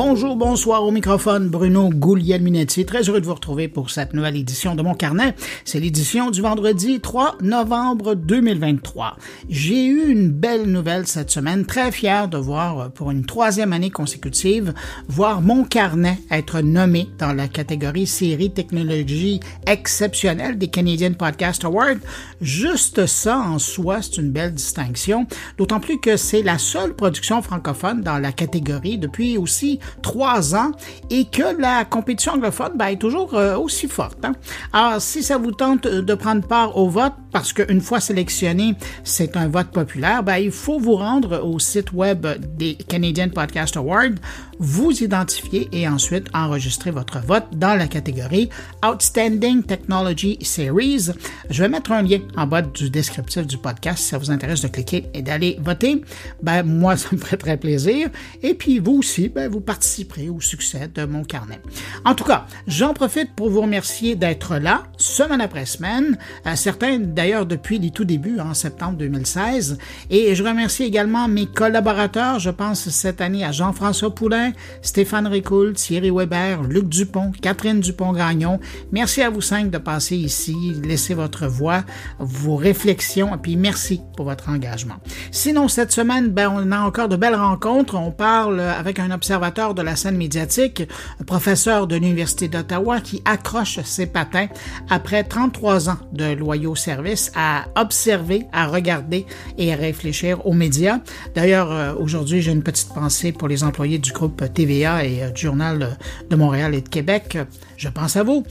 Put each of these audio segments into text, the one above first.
Bonjour, bonsoir au microphone, Bruno Gouliel-Minetti. Très heureux de vous retrouver pour cette nouvelle édition de mon carnet. C'est l'édition du vendredi 3 novembre 2023. J'ai eu une belle nouvelle cette semaine, très fier de voir euh, pour une troisième année consécutive, voir mon carnet être nommé dans la catégorie série technologie exceptionnelle des Canadian Podcast Awards. Juste ça en soi, c'est une belle distinction, d'autant plus que c'est la seule production francophone dans la catégorie depuis aussi trois ans et que la compétition anglophone ben, est toujours euh, aussi forte. Hein. Alors, si ça vous tente de prendre part au vote, parce qu'une fois sélectionné, c'est un vote populaire, ben, il faut vous rendre au site web des Canadian Podcast Awards, vous identifier et ensuite enregistrer votre vote dans la catégorie Outstanding Technology Series. Je vais mettre un lien en bas du descriptif du podcast si ça vous intéresse de cliquer et d'aller voter. Ben, moi, ça me ferait très plaisir. Et puis, vous aussi, ben, vous participerez au succès de mon carnet. En tout cas, j'en profite pour vous remercier d'être là, semaine après semaine. Euh, certains, d'ailleurs, depuis les tout débuts, en septembre 2016. Et je remercie également mes collaborateurs. Je pense cette année à Jean-François Poulain, Stéphane Ricoul, Thierry Weber, Luc Dupont, Catherine Dupont-Gagnon. Merci à vous cinq de passer ici, laisser votre voix, vos réflexions, et puis merci pour votre engagement. Sinon, cette semaine, ben, on a encore de belles rencontres. On parle avec un observateur de la scène médiatique, professeur de l'Université d'Ottawa qui accroche ses patins après 33 ans de loyaux services à observer, à regarder et à réfléchir aux médias. D'ailleurs, euh, aujourd'hui, j'ai une petite pensée pour les employés du groupe TVA et euh, Journal de Montréal et de Québec. Je pense à vous.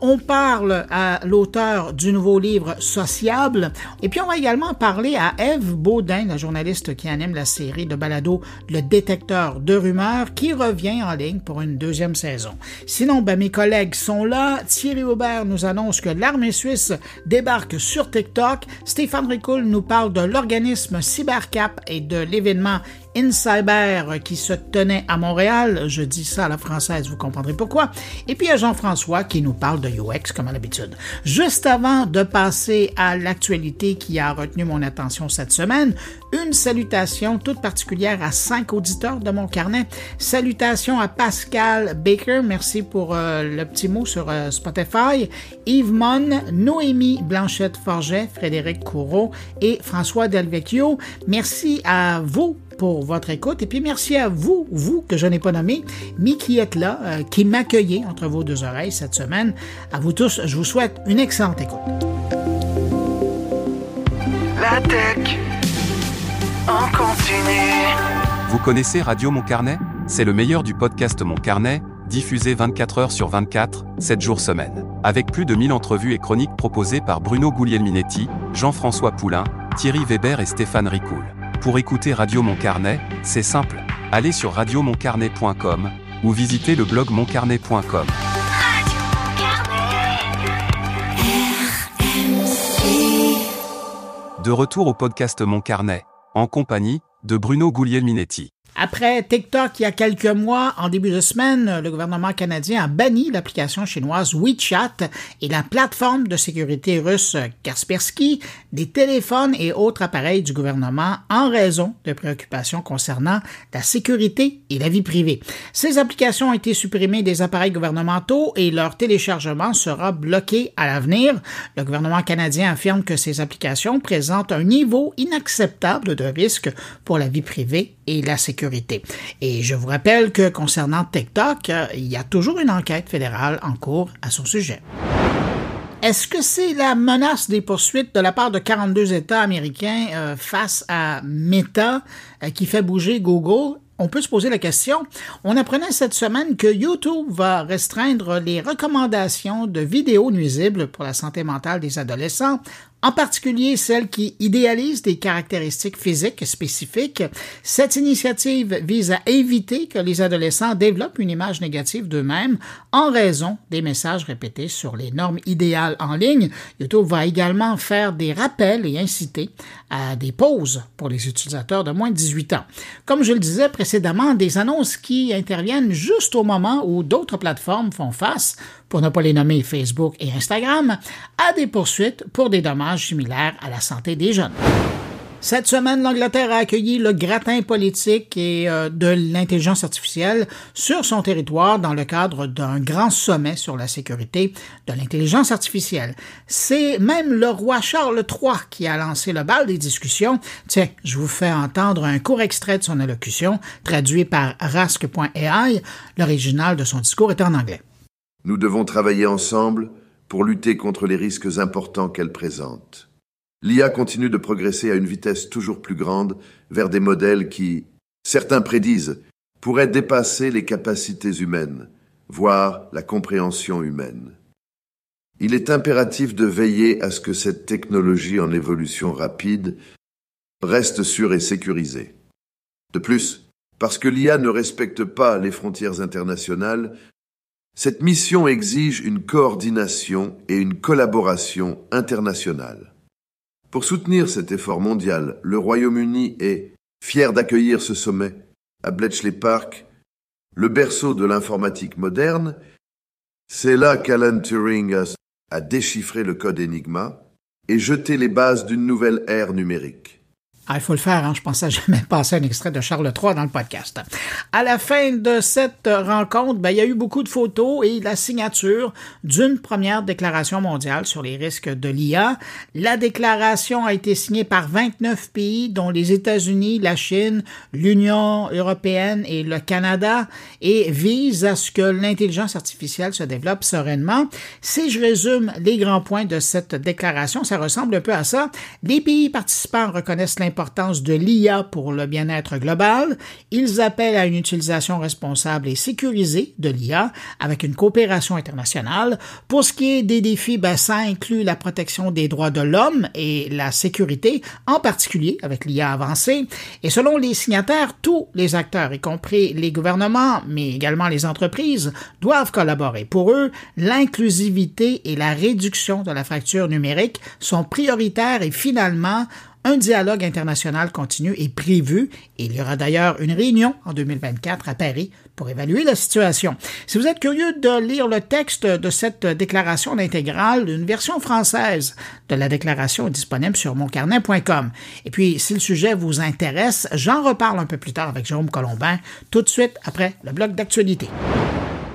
On parle à l'auteur du nouveau livre Sociable et puis on va également parler à Eve Baudin, la journaliste qui anime la série de balado Le détecteur de rumeurs qui revient en ligne pour une deuxième saison. Sinon, ben, mes collègues sont là. Thierry Aubert nous annonce que l'armée suisse débarque sur TikTok. Stéphane Ricoul nous parle de l'organisme Cybercap et de l'événement InCyber qui se tenait à Montréal. Je dis ça à la française, vous comprendrez pourquoi. Et puis a Jean-François qui nous parle de UX comme à l'habitude. Juste avant de passer à l'actualité qui a retenu mon attention cette semaine, une salutation toute particulière à cinq auditeurs de mon carnet. Salutations à Pascal Baker, merci pour euh, le petit mot sur euh, Spotify. Yves Mon, Noémie Blanchette-Forget, Frédéric Courreau et François Delvecchio. Merci à vous pour votre écoute. Et puis merci à vous, vous que je n'ai pas nommé, mais qui êtes là, euh, qui m'accueillez entre vos deux oreilles cette semaine. À vous tous, je vous souhaite une excellente écoute. La tech en continue. Vous connaissez Radio Mon Carnet C'est le meilleur du podcast Mon Carnet, diffusé 24 heures sur 24, 7 jours semaine. Avec plus de 1000 entrevues et chroniques proposées par Bruno Guglielminetti, Jean-François Poulain, Thierry Weber et Stéphane Ricoul. Pour écouter Radio Mon Carnet, c'est simple. Allez sur radiomoncarnet.com ou visitez le blog moncarnet.com. De retour au podcast Mon Carnet, en compagnie de Bruno Guglielminetti. Après TikTok, il y a quelques mois, en début de semaine, le gouvernement canadien a banni l'application chinoise WeChat et la plateforme de sécurité russe Kaspersky des téléphones et autres appareils du gouvernement en raison de préoccupations concernant la sécurité et la vie privée. Ces applications ont été supprimées des appareils gouvernementaux et leur téléchargement sera bloqué à l'avenir. Le gouvernement canadien affirme que ces applications présentent un niveau inacceptable de risque pour la vie privée et la sécurité. Et je vous rappelle que concernant TikTok, il y a toujours une enquête fédérale en cours à son sujet. Est-ce que c'est la menace des poursuites de la part de 42 États américains euh, face à Meta euh, qui fait bouger Google? On peut se poser la question. On apprenait cette semaine que YouTube va restreindre les recommandations de vidéos nuisibles pour la santé mentale des adolescents en particulier celles qui idéalisent des caractéristiques physiques spécifiques. Cette initiative vise à éviter que les adolescents développent une image négative d'eux-mêmes en raison des messages répétés sur les normes idéales en ligne. YouTube va également faire des rappels et inciter à des pauses pour les utilisateurs de moins de 18 ans. Comme je le disais précédemment, des annonces qui interviennent juste au moment où d'autres plateformes font face pour ne pas les nommer Facebook et Instagram, à des poursuites pour des dommages similaires à la santé des jeunes. Cette semaine, l'Angleterre a accueilli le gratin politique et euh, de l'intelligence artificielle sur son territoire dans le cadre d'un grand sommet sur la sécurité de l'intelligence artificielle. C'est même le roi Charles III qui a lancé le bal des discussions. Tiens, je vous fais entendre un court extrait de son allocution, traduit par Rask.ai. L'original de son discours est en anglais. Nous devons travailler ensemble pour lutter contre les risques importants qu'elle présente. L'IA continue de progresser à une vitesse toujours plus grande vers des modèles qui, certains prédisent, pourraient dépasser les capacités humaines, voire la compréhension humaine. Il est impératif de veiller à ce que cette technologie en évolution rapide reste sûre et sécurisée. De plus, parce que l'IA ne respecte pas les frontières internationales, cette mission exige une coordination et une collaboration internationales. Pour soutenir cet effort mondial, le Royaume-Uni est fier d'accueillir ce sommet à Bletchley Park, le berceau de l'informatique moderne. C'est là qu'Alan Turing a déchiffré le code Enigma et jeté les bases d'une nouvelle ère numérique. Ah, il faut le faire, hein? je pensais jamais passer un extrait de Charles III dans le podcast. À la fin de cette rencontre, ben, il y a eu beaucoup de photos et la signature d'une première déclaration mondiale sur les risques de l'IA. La déclaration a été signée par 29 pays, dont les États-Unis, la Chine, l'Union européenne et le Canada, et vise à ce que l'intelligence artificielle se développe sereinement. Si je résume les grands points de cette déclaration, ça ressemble un peu à ça. Les pays participants reconnaissent l'importance de l'IA pour le bien-être global. Ils appellent à une utilisation responsable et sécurisée de l'IA avec une coopération internationale. Pour ce qui est des défis, ben, ça inclut la protection des droits de l'homme et la sécurité, en particulier avec l'IA avancée. Et selon les signataires, tous les acteurs, y compris les gouvernements, mais également les entreprises, doivent collaborer. Pour eux, l'inclusivité et la réduction de la fracture numérique sont prioritaires et finalement, un dialogue international continu est prévu et il y aura d'ailleurs une réunion en 2024 à Paris pour évaluer la situation. Si vous êtes curieux de lire le texte de cette déclaration intégrale, une version française de la déclaration est disponible sur moncarnet.com. Et puis, si le sujet vous intéresse, j'en reparle un peu plus tard avec Jérôme Colombin, tout de suite après le bloc d'actualité.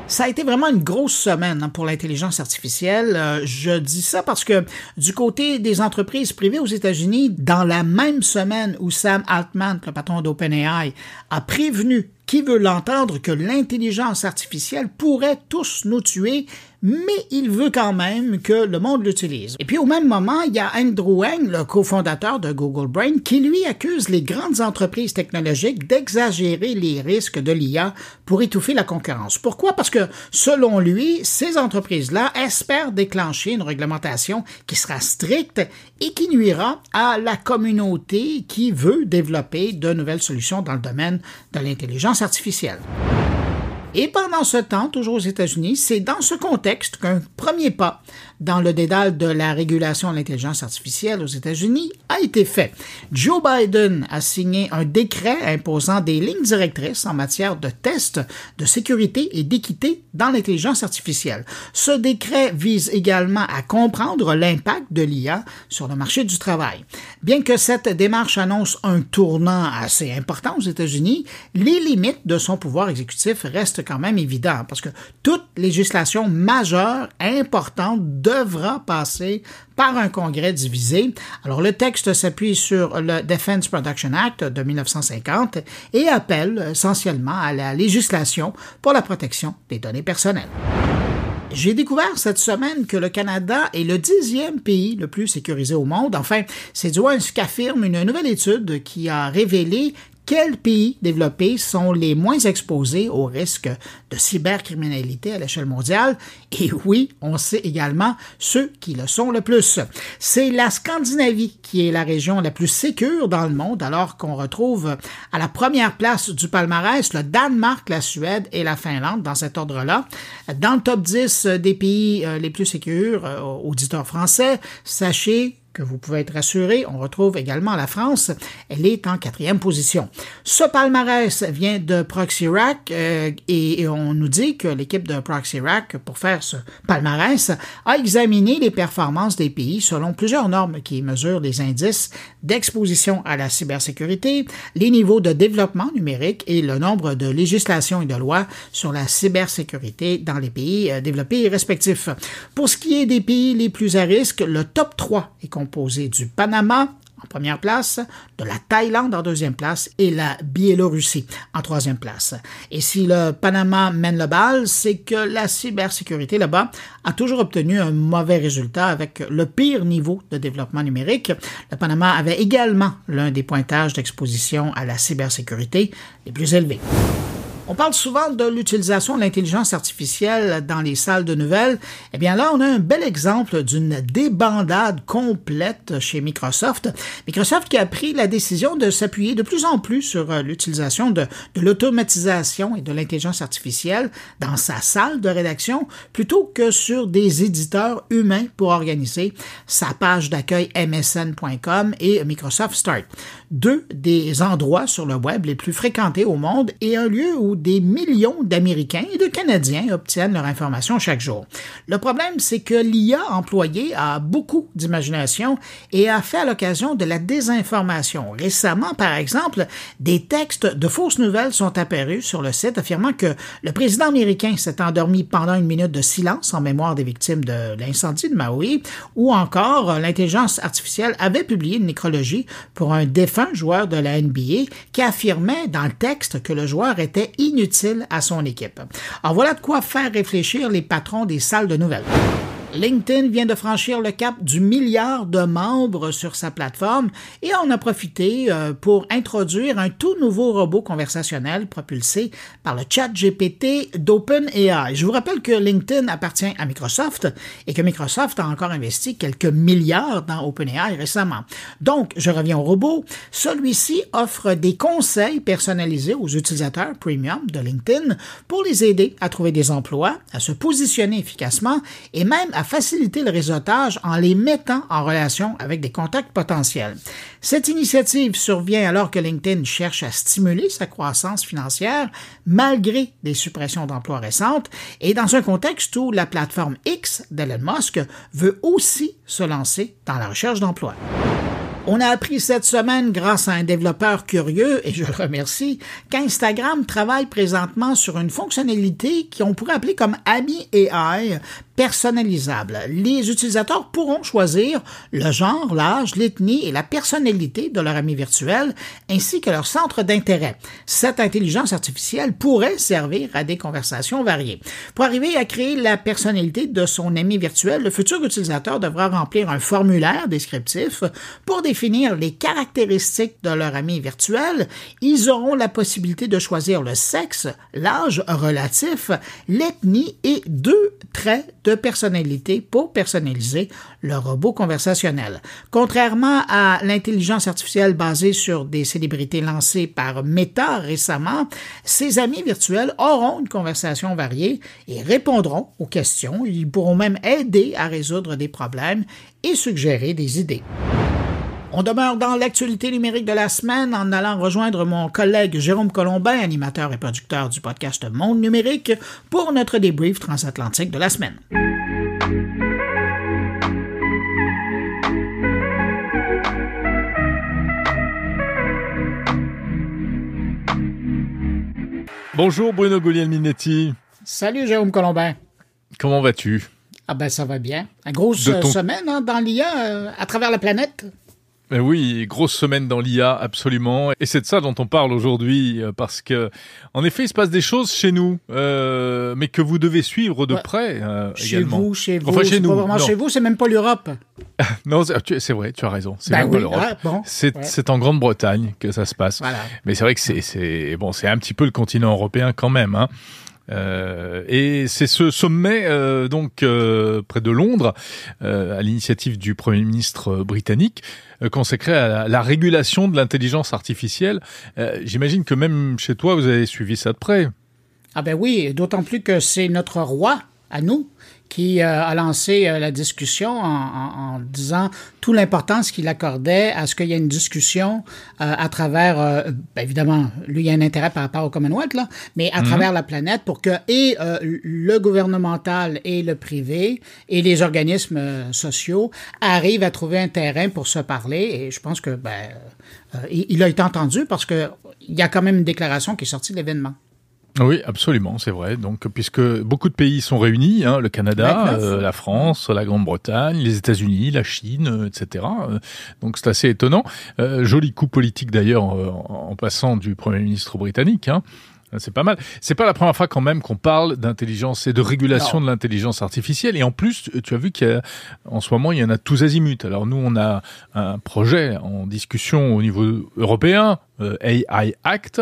Ça a été vraiment une grosse semaine hein, pour l'intelligence artificielle. Euh, je dis ça parce que du côté des entreprises privées aux États-Unis, dans la même semaine où Sam Altman, le patron d'OpenAI, a prévenu qui veut l'entendre que l'intelligence artificielle pourrait tous nous tuer mais il veut quand même que le monde l'utilise. Et puis au même moment, il y a Andrew Wang, le cofondateur de Google Brain, qui lui accuse les grandes entreprises technologiques d'exagérer les risques de l'IA pour étouffer la concurrence. Pourquoi? Parce que selon lui, ces entreprises-là espèrent déclencher une réglementation qui sera stricte et qui nuira à la communauté qui veut développer de nouvelles solutions dans le domaine de l'intelligence artificielle. Et pendant ce temps, toujours aux États-Unis, c'est dans ce contexte qu'un premier pas dans le dédale de la régulation de l'intelligence artificielle aux États-Unis a été fait. Joe Biden a signé un décret imposant des lignes directrices en matière de tests de sécurité et d'équité dans l'intelligence artificielle. Ce décret vise également à comprendre l'impact de l'IA sur le marché du travail. Bien que cette démarche annonce un tournant assez important aux États-Unis, les limites de son pouvoir exécutif restent quand même évident parce que toute législation majeure, importante, devra passer par un congrès divisé. Alors le texte s'appuie sur le Defense Production Act de 1950 et appelle essentiellement à la législation pour la protection des données personnelles. J'ai découvert cette semaine que le Canada est le dixième pays le plus sécurisé au monde. Enfin, c'est du moins ce qu'affirme une nouvelle étude qui a révélé quels pays développés sont les moins exposés au risque de cybercriminalité à l'échelle mondiale? Et oui, on sait également ceux qui le sont le plus. C'est la Scandinavie qui est la région la plus sécure dans le monde, alors qu'on retrouve à la première place du palmarès le Danemark, la Suède et la Finlande dans cet ordre-là. Dans le top 10 des pays euh, les plus sécures, euh, auditeurs français, sachez que vous pouvez être assuré. On retrouve également la France. Elle est en quatrième position. Ce palmarès vient de ProxyRack euh, et, on nous dit que l'équipe de ProxyRack, pour faire ce palmarès, a examiné les performances des pays selon plusieurs normes qui mesurent les indices d'exposition à la cybersécurité, les niveaux de développement numérique et le nombre de législations et de lois sur la cybersécurité dans les pays euh, développés respectifs. Pour ce qui est des pays les plus à risque, le top 3 est du Panama, en première place, de la Thaïlande en deuxième place et la Biélorussie en troisième place. Et si le Panama mène le bal, c'est que la cybersécurité là-bas a toujours obtenu un mauvais résultat avec le pire niveau de développement numérique. Le Panama avait également l'un des pointages d'exposition à la cybersécurité les plus élevés. On parle souvent de l'utilisation de l'intelligence artificielle dans les salles de nouvelles. Eh bien là, on a un bel exemple d'une débandade complète chez Microsoft. Microsoft qui a pris la décision de s'appuyer de plus en plus sur euh, l'utilisation de, de l'automatisation et de l'intelligence artificielle dans sa salle de rédaction plutôt que sur des éditeurs humains pour organiser sa page d'accueil msn.com et Microsoft Start. Deux des endroits sur le web les plus fréquentés au monde et un lieu où des millions d'Américains et de Canadiens obtiennent leur information chaque jour. Le problème, c'est que l'IA employée a beaucoup d'imagination et a fait à l'occasion de la désinformation. Récemment, par exemple, des textes de fausses nouvelles sont apparus sur le site affirmant que le président américain s'est endormi pendant une minute de silence en mémoire des victimes de l'incendie de Maui, ou encore l'intelligence artificielle avait publié une nécrologie pour un défunt joueur de la NBA qui affirmait dans le texte que le joueur était inutile à son équipe. Alors voilà de quoi faire réfléchir les patrons des salles de nouvelles. LinkedIn vient de franchir le cap du milliard de membres sur sa plateforme et on a profité euh, pour introduire un tout nouveau robot conversationnel propulsé par le chat GPT d'OpenAI. Je vous rappelle que LinkedIn appartient à Microsoft et que Microsoft a encore investi quelques milliards dans OpenAI récemment. Donc, je reviens au robot. Celui-ci offre des conseils personnalisés aux utilisateurs premium de LinkedIn pour les aider à trouver des emplois, à se positionner efficacement et même à faciliter le réseautage en les mettant en relation avec des contacts potentiels. Cette initiative survient alors que LinkedIn cherche à stimuler sa croissance financière malgré des suppressions d'emplois récentes et dans un contexte où la plateforme X d'Elon Musk veut aussi se lancer dans la recherche d'emplois. On a appris cette semaine, grâce à un développeur curieux, et je le remercie, qu'Instagram travaille présentement sur une fonctionnalité qu'on pourrait appeler comme Ami AI, personnalisable. Les utilisateurs pourront choisir le genre, l'âge, l'ethnie et la personnalité de leur ami virtuel, ainsi que leur centre d'intérêt. Cette intelligence artificielle pourrait servir à des conversations variées. Pour arriver à créer la personnalité de son ami virtuel, le futur utilisateur devra remplir un formulaire descriptif pour définir les caractéristiques de leur ami virtuel. Ils auront la possibilité de choisir le sexe, l'âge relatif, l'ethnie et deux traits de personnalité pour personnaliser le robot conversationnel. Contrairement à l'intelligence artificielle basée sur des célébrités lancées par Meta récemment, ces amis virtuels auront une conversation variée et répondront aux questions. Ils pourront même aider à résoudre des problèmes et suggérer des idées. On demeure dans l'actualité numérique de la semaine en allant rejoindre mon collègue Jérôme Colombin, animateur et producteur du podcast Monde numérique, pour notre débrief transatlantique de la semaine. Bonjour Bruno Guglielminetti. Salut Jérôme Colombin. Comment vas-tu? Ah ben ça va bien. Une grosse ton... semaine hein, dans l'IA euh, à travers la planète. Ben oui, grosse semaine dans l'IA, absolument. Et c'est de ça dont on parle aujourd'hui, euh, parce que, en effet, il se passe des choses chez nous, euh, mais que vous devez suivre de ouais. près euh, chez également. Vous, chez vous, enfin, chez nous. Pas vraiment non. chez vous, c'est même pas l'Europe. non, c'est vrai, tu as raison. C'est ben même oui, pas l'Europe. ah, bon, c'est ouais. en Grande-Bretagne que ça se passe. Voilà. Mais c'est vrai que c'est bon, c'est un petit peu le continent européen quand même. Hein. Euh, et c'est ce sommet euh, donc euh, près de Londres, à l'initiative du Premier ministre britannique, consacré à la, la, régulation de l'intelligence artificielle. J'imagine que même chez toi, vous avez suivi ça de près. Ah ben oui, d'autant plus que c'est notre roi à nous qui euh, a lancé euh, la discussion en, en, en disant tout l'importance qu'il accordait à ce qu'il y ait une discussion euh, à travers, euh, ben, évidemment, lui, il y a un intérêt par rapport au Commonwealth, là, mais à Mhm. travers la planète pour que et euh, le gouvernemental et le privé et les organismes euh, sociaux arrivent à trouver un terrain pour se parler. Et je pense que ben, euh, il, il a été entendu parce que il y a quand même une déclaration qui est sortie de l'événement. Oui, absolument, c'est vrai. Donc, puisque beaucoup de pays sont réunis, hein, le Canada, 29. euh, la France, la Grande-Bretagne, les États-Unis, la Chine, euh, etc. Euh, Donc, c'est assez étonnant. Euh, joli coup politique d'ailleurs euh, en en passant du Premier ministre britannique. Hein. C'est pas mal. C'est pas la première fois quand même qu'on parle d'intelligence et de régulation Non. de l'intelligence artificielle. Et en plus, tu as vu qu'en ce moment, il y en a tous azimuts. Alors nous, on a un projet en discussion au niveau européen, AI Act.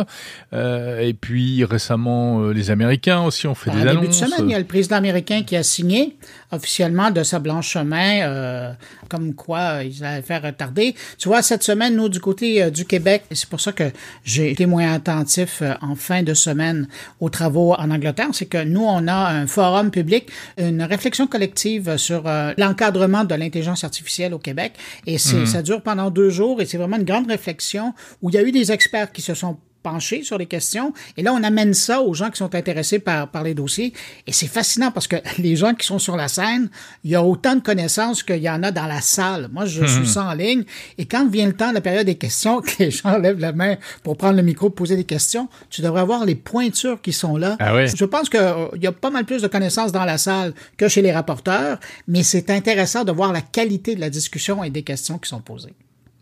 Euh, et puis récemment, euh, les Américains aussi ont fait En des début de annonces. semaine, il y a le président américain qui a signé officiellement de sa blanche euh, comme quoi euh, ils allaient faire retarder. Tu vois, cette semaine, nous, du côté euh, du Québec, et c'est pour ça que j'ai été moins attentif euh, en fin de semaine aux travaux en Angleterre, c'est que nous, on a un forum public, une réflexion collective sur euh, l'encadrement de l'intelligence artificielle au Québec. Et c'est, ça dure pendant deux jours et c'est vraiment une grande réflexion où il y a eu des experts qui se sont penchés sur les questions. Et là, on amène ça aux gens qui sont intéressés par, par les dossiers. Et c'est fascinant parce que les gens qui sont sur la scène, il y a autant de connaissances qu'il y en a dans la salle. Moi, je suis ça en ligne. Et quand vient le temps de la période des questions, que les gens lèvent la main pour prendre le micro, poser des questions, tu devrais voir les pointures qui sont là. Ah. Je pense qu'il y a pas mal plus de connaissances dans la salle que chez les rapporteurs, mais c'est intéressant de voir la qualité de la discussion et des questions qui sont posées.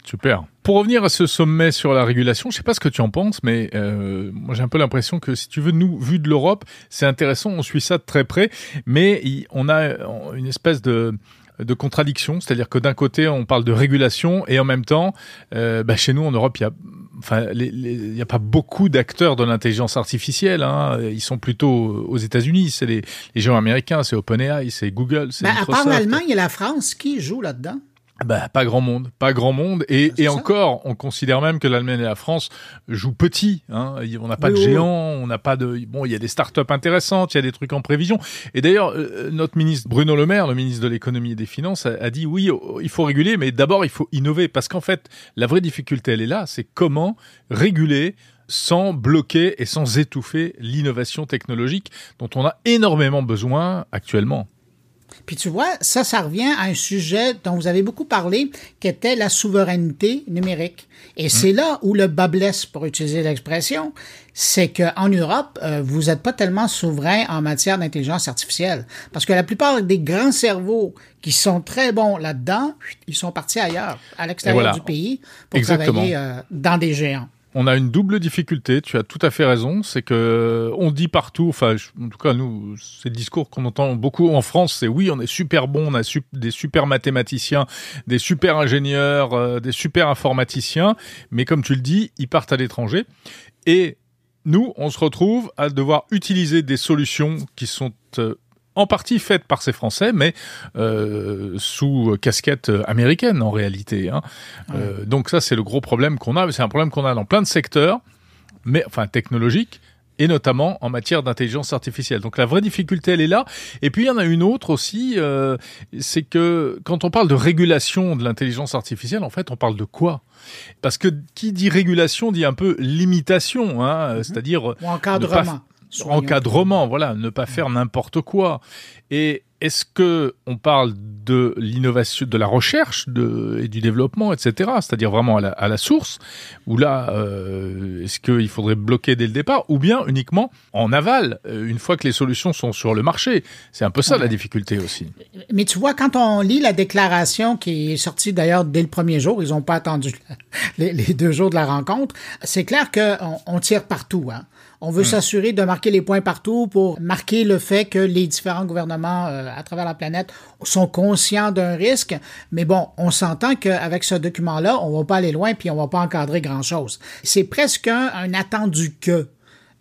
Super. Pour revenir à ce sommet sur la régulation, je sais pas ce que tu en penses, mais euh, moi j'ai un peu l'impression que si tu veux, nous, vu de l'Europe, c'est intéressant, on suit ça de très près, mais on a une espèce de de contradiction, c'est-à-dire que d'un côté on parle de régulation et en même temps, euh, bah, chez nous en Europe, il y a, enfin, il n'y a pas beaucoup d'acteurs de l'intelligence artificielle. Hein. Ils sont plutôt aux États-Unis, c'est les, les géants américains, c'est OpenAI, c'est Google, c'est Ben, à part l'Allemagne et la France, qui joue là-dedans? Bah, pas grand monde, pas grand monde. Et, c'est et encore, on considère même que l'Allemagne et la France jouent petit. Hein. On n'a pas Oui, de oui. géants, on n'a pas de. Bon, il y a des startups intéressantes, il y a des trucs en prévision. Et d'ailleurs, euh, notre ministre Bruno Le Maire, le ministre de l'économie et des finances, a, a dit oui, oh, il faut réguler, mais d'abord il faut innover, parce qu'en fait, la vraie difficulté, elle est là, c'est comment réguler sans bloquer et sans étouffer l'innovation technologique dont on a énormément besoin actuellement. Puis tu vois, ça, ça revient à un sujet dont vous avez beaucoup parlé, qui était la souveraineté numérique. Et c'est là où le bas blesse, pour utiliser l'expression, c'est qu'en Europe, euh, vous n'êtes pas tellement souverain en matière d'intelligence artificielle. Parce que la plupart des grands cerveaux qui sont très bons là-dedans, ils sont partis ailleurs, à l'extérieur voilà. du pays, pour Exactement. travailler euh, dans des géants. On a une double difficulté. Tu as tout à fait raison. C'est que on dit partout, enfin, en tout cas, nous, c'est le discours qu'on entend beaucoup en France. C'est oui, on est super bon, on a des super mathématiciens, des super ingénieurs, euh, des super informaticiens. Mais comme tu le dis, ils partent à l'étranger. Et nous, on se retrouve à devoir utiliser des solutions qui sont euh, en partie faites par ces Français, mais euh, sous casquette euh, américaine en réalité. Hein. Euh, donc ça, c'est le gros problème qu'on a. C'est un problème qu'on a dans plein de secteurs, mais enfin technologiques. Et notamment en matière d'intelligence artificielle. Donc la vraie difficulté, elle est là. Et puis il y en a une autre aussi, euh, c'est que quand on parle de régulation de l'intelligence artificielle, en fait, on parle de quoi? Parce que qui dit régulation dit un peu limitation, hein, c'est-à-dire Ou encadrement. Soyons. encadrement, voilà, ne pas faire n'importe quoi. Et est-ce que on parle de l'innovation, de la recherche, de, et du développement, etc. C'est-à-dire vraiment à la, à la source, ou là, euh, est-ce qu'il faudrait bloquer dès le départ, ou bien uniquement en aval, euh, une fois que les solutions sont sur le marché? C'est un peu ça Ouais. la difficulté aussi. Mais tu vois, quand on lit la déclaration qui est sortie d'ailleurs dès le premier jour, ils n'ont pas attendu les, les deux jours de la rencontre, c'est clair qu'on on tire partout. Hein. On veut s'assurer de marquer les points partout pour marquer le fait que les différents gouvernements euh, à travers la planète sont conscients d'un risque. Mais bon, on s'entend qu'avec ce document-là, on va pas aller loin puis on va pas encadrer grand-chose. C'est presque un, un attendu que.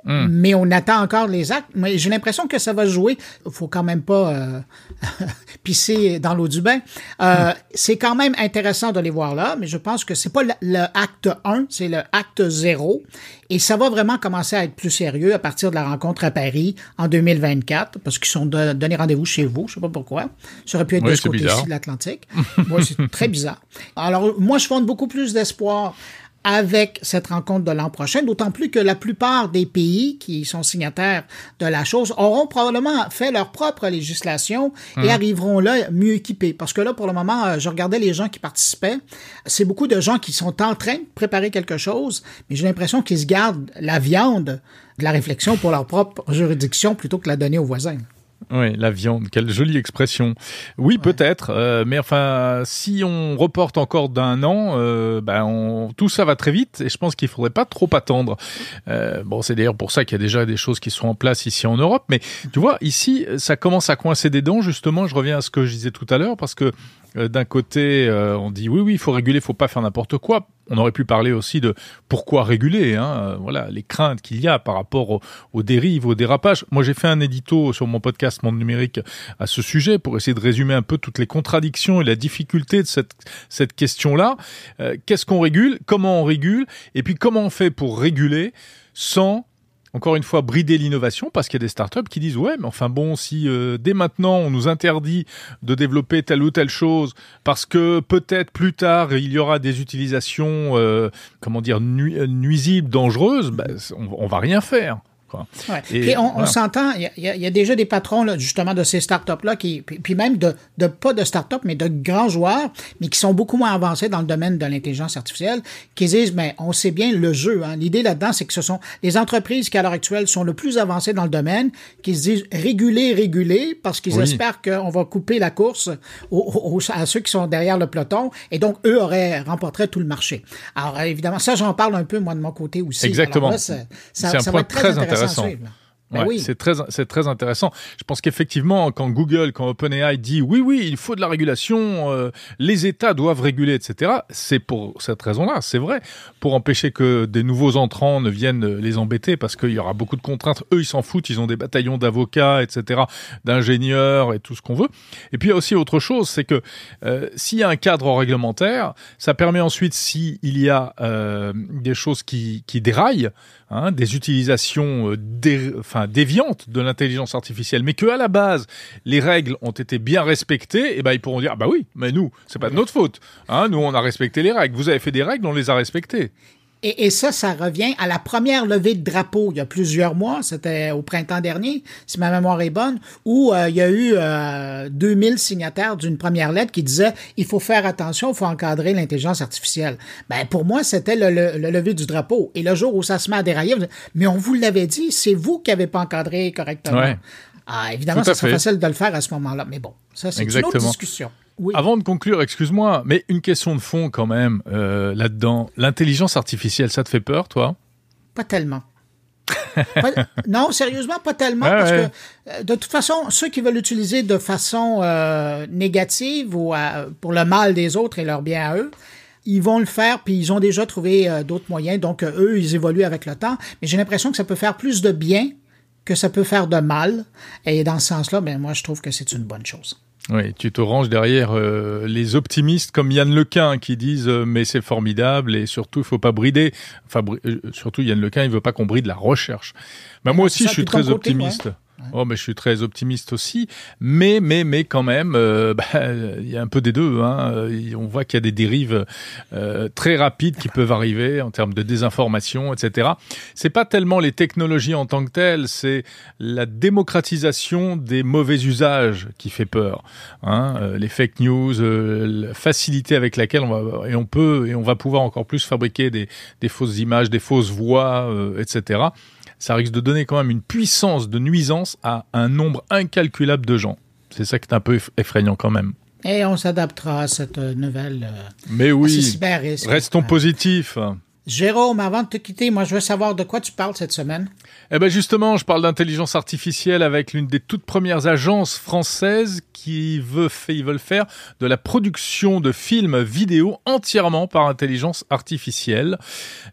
Hmm. mais on attend encore les actes. Mais j'ai l'impression que ça va jouer. faut quand même pas euh, pisser dans l'eau du bain. Euh, Hmm. C'est quand même intéressant de les voir là, mais je pense que c'est pas le, le acte 1, c'est le acte 0. Et ça va vraiment commencer à être plus sérieux à partir de la rencontre à Paris en 2024, parce qu'ils sont de- donné rendez-vous chez vous. Je sais pas pourquoi. Ça aurait pu être Oui, de ce côté-ci de l'Atlantique. moi, c'est très bizarre. Alors, moi, je fonde beaucoup plus d'espoir avec cette rencontre de l'an prochain, d'autant plus que la plupart des pays qui sont signataires de la chose auront probablement fait leur propre législation et arriveront là mieux équipés. Parce que là, pour le moment, euh, je regardais les gens qui participaient. C'est beaucoup de gens qui sont en train de préparer quelque chose, mais j'ai l'impression qu'ils se gardent la viande de la réflexion pour leur propre juridiction plutôt que la donner aux voisins. Oui, la viande, quelle jolie expression. Oui, peut-être, euh, mais enfin, si on reporte encore d'un an, euh, ben on, tout ça va très vite et je pense qu'il faudrait pas trop attendre. Euh, bon, c'est d'ailleurs pour ça qu'il y a déjà des choses qui sont en place ici en Europe, mais tu vois, ici, ça commence à coincer des dents. Justement, je reviens à ce que je disais tout à l'heure parce que d'un côté, euh, on dit oui, oui, il faut réguler, il faut pas faire n'importe quoi. On aurait pu parler aussi de pourquoi réguler, hein, euh, voilà, les craintes qu'il y a par rapport au- aux dérives, aux dérapages. Moi, j'ai fait un édito sur mon podcast Monde Numérique à ce sujet pour essayer de résumer un peu toutes les contradictions et la difficulté de cette, cette question-là. Euh, Qu'est-ce qu'on régule? Comment on régule? Et puis, comment on fait pour réguler sans encore une fois, brider l'innovation parce qu'il y a des startups qui disent ouais, mais enfin bon, si euh, dès maintenant on nous interdit de développer telle ou telle chose parce que peut-être plus tard il y aura des utilisations, euh, comment dire, euh, nuisibles, dangereuses, bah, on, on va rien faire. Quoi. Ouais. Et Puis on, s'entend, il y a- y, déjà des patrons là, justement de ces startups-là, qui, puis, puis même de, de pas de startups, mais de grands joueurs, mais qui sont beaucoup moins avancés dans le domaine de l'intelligence artificielle, qui disent, mais on sait bien le jeu. Hein. L'idée là-dedans, c'est que ce sont les entreprises qui à l'heure actuelle sont le plus avancées dans le domaine, qui se disent réguler, réguler, parce qu'ils Oui. espèrent qu'on va couper la course aux- aux- à ceux qui sont derrière le peloton, et donc eux auraient remporté tout le marché. Alors évidemment, ça j'en parle un peu moi de mon côté aussi. Exactement. Ça, ça- C'est un ça point va être très, très intéressant. Intéressant. Ben Ouais, oui. C'est très, c'est très intéressant. Je pense qu'effectivement, quand Google, quand OpenAI dit oui, oui, il faut de la régulation, euh, les États doivent réguler, etc. C'est pour cette raison-là, c'est vrai, pour empêcher que des nouveaux entrants ne viennent les embêter, parce qu'il y aura beaucoup de contraintes. Eux, ils s'en foutent, ils ont des bataillons d'avocats, etc., d'ingénieurs et tout ce qu'on veut. Et puis il y a aussi autre chose, c'est que euh, s'il y a un cadre réglementaire, ça permet ensuite, s'il y a euh, des choses qui, qui déraillent, hein, des utilisations euh, dé- enfin, déviantes de l'intelligence artificielle, mais que à la base les règles ont été bien respectées, et ben ils pourront dire ah bah oui, mais nous c'est pas de notre faute, hein, nous on a respecté les règles, vous avez fait des règles, on les a respectées. Et, et ça, ça revient à la première levée de drapeau il y a plusieurs mois, c'était au printemps dernier, si ma mémoire est bonne, où euh, il y a eu euh, 2000 signataires d'une première lettre qui disait il faut faire attention, il faut encadrer l'intelligence artificielle. Ben pour moi, c'était le, le, le lever du drapeau. Et le jour où ça se met à dérailler, vous dites, mais on vous l'avait dit, c'est vous qui n'avez pas encadré correctement. Ouais. Ah, évidemment, fait. facile de le faire à ce moment-là. Mais bon, ça, c'est une autre discussion. Oui. Avant de conclure, excuse-moi, mais une question de fond quand même euh, là-dedans. L'intelligence artificielle, ça te fait peur, toi? Pas tellement. Pas- non, sérieusement, pas tellement. Parce ouais. que, euh, de toute façon, ceux qui veulent l'utiliser de façon euh, négative ou à- pour le mal des autres et leur bien à eux, ils vont le faire, puis ils ont déjà trouvé euh, d'autres moyens. Donc, eux, ils évoluent avec le temps. Mais j'ai l'impression que ça peut faire plus de bien que ça peut faire de mal. Et dans ce sens-là, ben, moi, je trouve que c'est une bonne chose. Oui, tu te ranges derrière euh, les optimistes comme Yann Lequin qui disent euh, mais c'est formidable et surtout il faut pas brider. Enfin bri- euh, surtout Yann Lequin il veut pas qu'on bride la recherche. Ben, moi aussi ça, je suis très côté, optimiste. Oh mais je suis très optimiste aussi, mais mais mais quand même euh, bah, il y a un peu des deux. Hein. Euh, On voit qu'il y a des dérives euh, très rapides qui peuvent arriver en termes de désinformation, etc. C'est pas tellement les technologies en tant que telles, c'est la démocratisation des mauvais usages qui fait peur. Hein. Euh, les fake news, euh, la facilité avec laquelle on va et on peut et on va pouvoir encore plus fabriquer des, des fausses images, des fausses voix, etc. Ça risque de donner quand même une puissance de nuisance à un nombre incalculable de gens. C'est ça qui est un peu eff- effrayant quand même. Et on s'adaptera à cette euh, nouvelle. euh, Mais oui, restons positifs. Jérôme, avant de te quitter, moi je veux savoir de quoi tu parles cette semaine. Eh ben justement, je parle d'intelligence artificielle avec l'une des toutes premières agences françaises qui veut fait, ils veulent faire de la production de films vidéo entièrement par intelligence artificielle.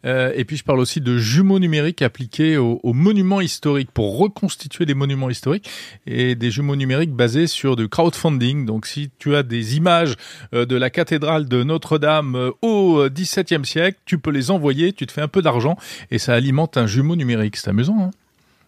Euh, et puis je parle aussi de jumeaux numériques appliqués aux, aux, monuments historiques pour reconstituer des monuments historiques et des jumeaux numériques basés sur du crowdfunding. Donc si tu as des images euh, de la cathédrale de Notre-Dame euh, au XVIIe siècle, tu peux les envoyer, tu te fais un peu d'argent et ça alimente un jumeau numérique. C'est amusant. Hein?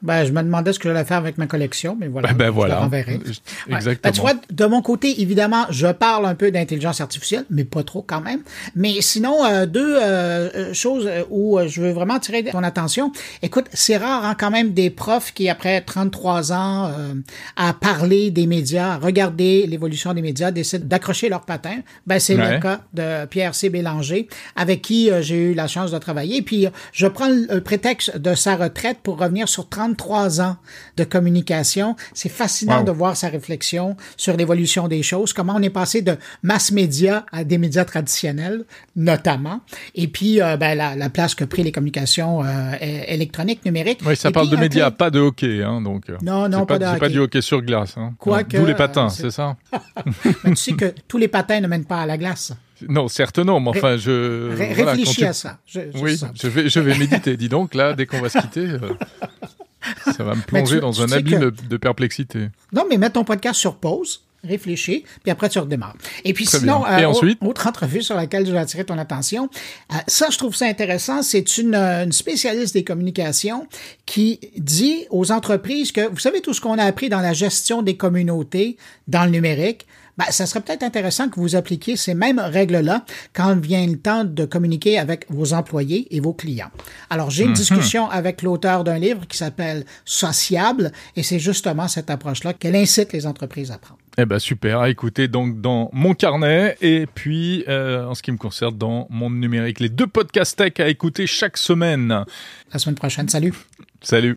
Ben, je me demandais ce que j'allais faire avec ma collection, mais voilà. Ben, ben voilà. Je Exactement. Ben, tu vois, de mon côté, évidemment, je parle un peu d'intelligence artificielle, mais pas trop quand même. Mais sinon, euh, deux euh, euh choses où euh, je veux vraiment tirer ton attention. Écoute, c'est rare hein, quand même des profs qui, après 33 ans euh, à parler des médias, à regarder l'évolution des médias, décident d'accrocher leur patin. Ben, c'est le cas de Pierre C. Bélanger, avec qui j'ai eu la chance de travailler. Puis, je prends le prétexte de sa retraite pour revenir sur 30 33 ans de communication. C'est fascinant de voir sa réflexion sur l'évolution des choses, comment on est passé de mass média à des médias traditionnels, notamment, et puis euh, ben, la, la, place que pris les communications euh, électroniques, numériques. Oui, ça parle de médias, pas de hockey, hein, donc. Euh, non, non, pas, pas, de hockey. pas du hockey sur glace. Hein. Quoique. Tous les patins, c'est ça? Mais tu sais que tous les patins ne mènent pas à la glace. Non, certes non, mais enfin, je... Ré réfléchis à ça. Je, oui, je vais, je vais méditer. Dis donc, là, dès qu'on va se quitter... Ça va me plonger tu, dans tu un abîme que... de perplexité. Non, mais mets ton podcast sur pause, réfléchis, puis après tu redémarres. Et puis Très sinon, Et euh, ensuite? autre entrevue sur laquelle je vais attirer ton attention, euh, ça je trouve ça intéressant, c'est une, une, spécialiste des communications qui dit aux entreprises que, vous savez tout ce qu'on a appris dans la gestion des communautés dans le numérique, ben, ça serait peut-être intéressant que vous appliquiez ces mêmes règles-là quand vient le temps de communiquer avec vos employés et vos clients. Alors, j'ai une mm -hmm. discussion avec l'auteur d'un livre qui s'appelle Sociable, et c'est justement cette approche-là qu'elle incite les entreprises à prendre. Eh ben super, à écouter donc dans mon carnet et puis euh, en ce qui me concerne dans Monde numérique, les deux podcasts tech à écouter chaque semaine. La semaine prochaine, salut. Salut.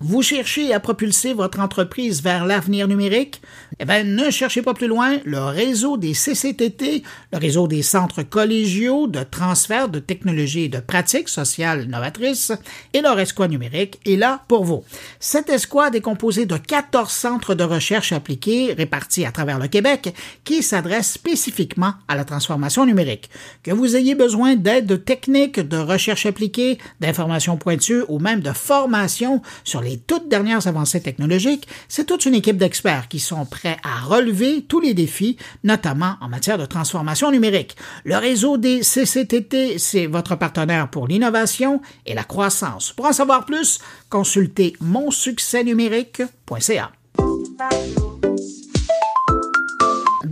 Vous cherchez à propulser votre entreprise vers l'avenir numérique? Eh bien, ne cherchez pas plus loin. Le réseau des CCTT, le réseau des centres collégiaux de transfert de technologies et de pratiques sociales novatrices et leur escouade numérique est là pour vous. Cette escouade est composée de 14 centres de recherche appliqués répartis à travers le Québec qui s'adressent spécifiquement à la transformation numérique. Que vous ayez besoin d'aide technique, de recherche appliquée, d'informations pointues ou même de formation sur les toutes dernières avancées technologiques, c'est toute une équipe d'experts qui sont prêts à relever tous les défis, notamment en matière de transformation numérique. Le réseau des CCTT, c'est votre partenaire pour l'innovation et la croissance. Pour en savoir plus, consultez monsuccèsnumérique.ca.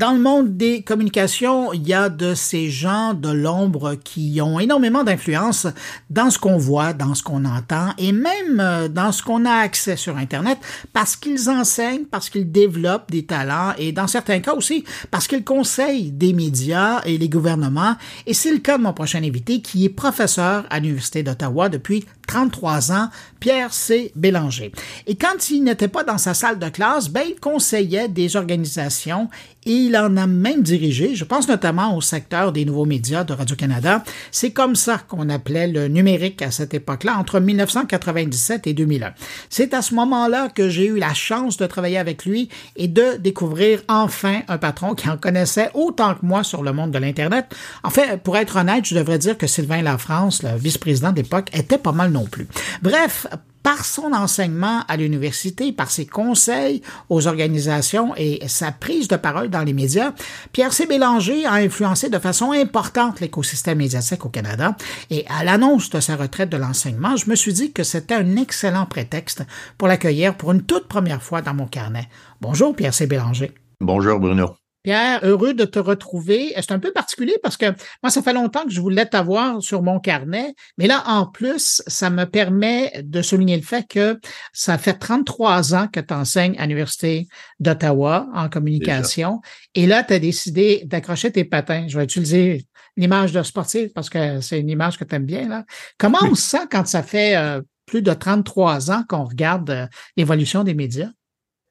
Dans le monde des communications, il y a de ces gens de l'ombre qui ont énormément d'influence dans ce qu'on voit, dans ce qu'on entend et même euh, dans ce qu'on a accès sur Internet parce qu'ils enseignent, parce qu'ils développent des talents et dans certains cas aussi parce qu'ils conseillent des médias et les gouvernements. Et c'est le cas de mon prochain invité qui est professeur à l'Université d'Ottawa depuis 33 ans, Pierre C. Bélanger. Et quand il n'était pas dans sa salle de classe, ben, il conseillait des organisations et il en a même dirigé, je pense notamment au secteur des nouveaux médias de Radio-Canada. C'est comme ça qu'on appelait le numérique à cette époque-là, entre 1997 et 2001. C'est à ce moment-là que j'ai eu la chance de travailler avec lui et de découvrir enfin un patron qui en connaissait autant que moi sur le monde de l'Internet. En fait, pour être honnête, je devrais dire que Sylvain Lafrance, le vice-président d'époque, était pas mal plus. Bref, par son enseignement à l'université, par ses conseils aux organisations et sa prise de parole dans les médias, Pierre C. Bélanger a influencé de façon importante l'écosystème médiatique au Canada et à l'annonce de sa retraite de l'enseignement, je me suis dit que c'était un excellent prétexte pour l'accueillir pour une toute première fois dans mon carnet. Bonjour Pierre C. Bélanger. Bonjour Bruno. Pierre, heureux de te retrouver. C'est un peu particulier parce que moi, ça fait longtemps que je voulais t'avoir sur mon carnet, mais là, en plus, ça me permet de souligner le fait que ça fait 33 ans que tu enseignes à l'Université d'Ottawa en communication. Déjà. Et là, tu as décidé d'accrocher tes patins. Je vais utiliser l'image de sportif parce que c'est une image que tu aimes bien. Là. Comment on se sent quand ça fait euh, plus de 33 ans qu'on regarde euh, l'évolution des médias?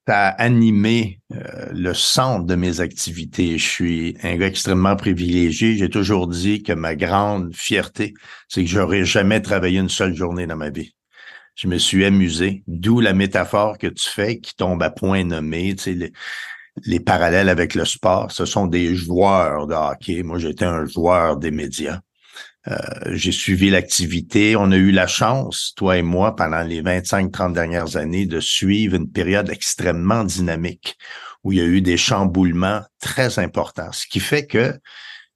Ça a animé euh, le centre de mes activités. Je suis un gars extrêmement privilégié. J'ai toujours dit que ma grande fierté, c'est que j'aurais jamais travaillé une seule journée dans ma vie. Je me suis amusé, d'où la métaphore que tu fais qui tombe à point nommé. Tu sais, les, les parallèles avec le sport, ce sont des joueurs de hockey. Moi, j'étais un joueur des médias. Euh, j'ai suivi l'activité. On a eu la chance, toi et moi, pendant les 25-30 dernières années, de suivre une période extrêmement dynamique où il y a eu des chamboulements très importants, ce qui fait que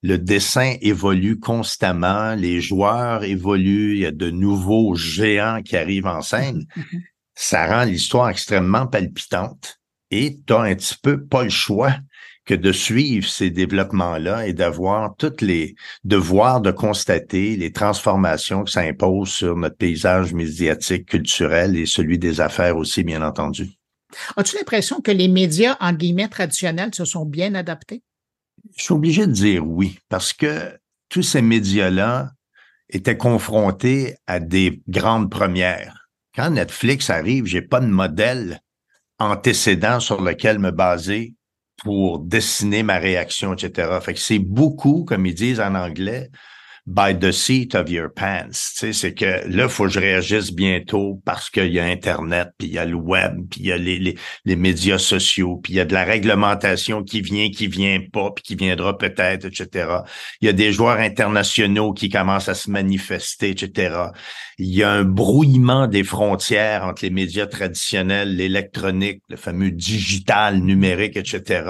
le dessin évolue constamment, les joueurs évoluent, il y a de nouveaux géants qui arrivent en scène. Mm-hmm. Ça rend l'histoire extrêmement palpitante et tu as un petit peu pas le choix que de suivre ces développements-là et d'avoir toutes les devoirs de constater les transformations que ça impose sur notre paysage médiatique, culturel et celui des affaires aussi, bien entendu. As-tu l'impression que les médias, en guillemets, traditionnels se sont bien adaptés? Je suis obligé de dire oui, parce que tous ces médias-là étaient confrontés à des grandes premières. Quand Netflix arrive, j'ai pas de modèle antécédent sur lequel me baser pour dessiner ma réaction, etc. Fait que c'est beaucoup, comme ils disent en anglais, by the seat of your pants. Tu sais, c'est que là, faut que je réagisse bientôt parce qu'il y a Internet, puis il y a le web, puis il y a les, les, les, médias sociaux, puis il y a de la réglementation qui vient, qui vient pas, puis qui viendra peut-être, etc. Il y a des joueurs internationaux qui commencent à se manifester, etc. Il y a un brouillement des frontières entre les médias traditionnels, l'électronique, le fameux digital, numérique, etc.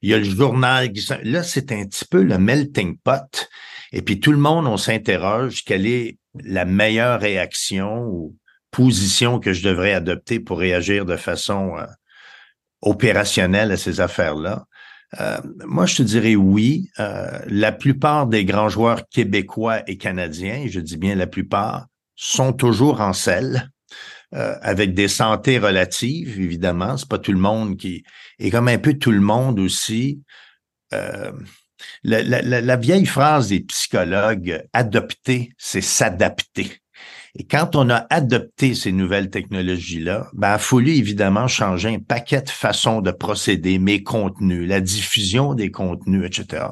Il y a le journal qui... Là, c'est un petit peu le melting pot et puis tout le monde, on s'interroge quelle est la meilleure réaction ou position que je devrais adopter pour réagir de façon euh, opérationnelle à ces affaires-là. Euh, moi, je te dirais oui. Euh, la plupart des grands joueurs québécois et canadiens, je dis bien la plupart, sont toujours en selle, avec des santé relatives, évidemment. C'est pas tout le monde qui... Et comme un peu tout le monde aussi, la, vieille phrase des psychologues, adopter, c'est s'adapter. Et quand on a adopté ces nouvelles technologies-là, ben, il a fallu évidemment changer un paquet de façons de procéder, mes contenus, la diffusion des contenus, etc.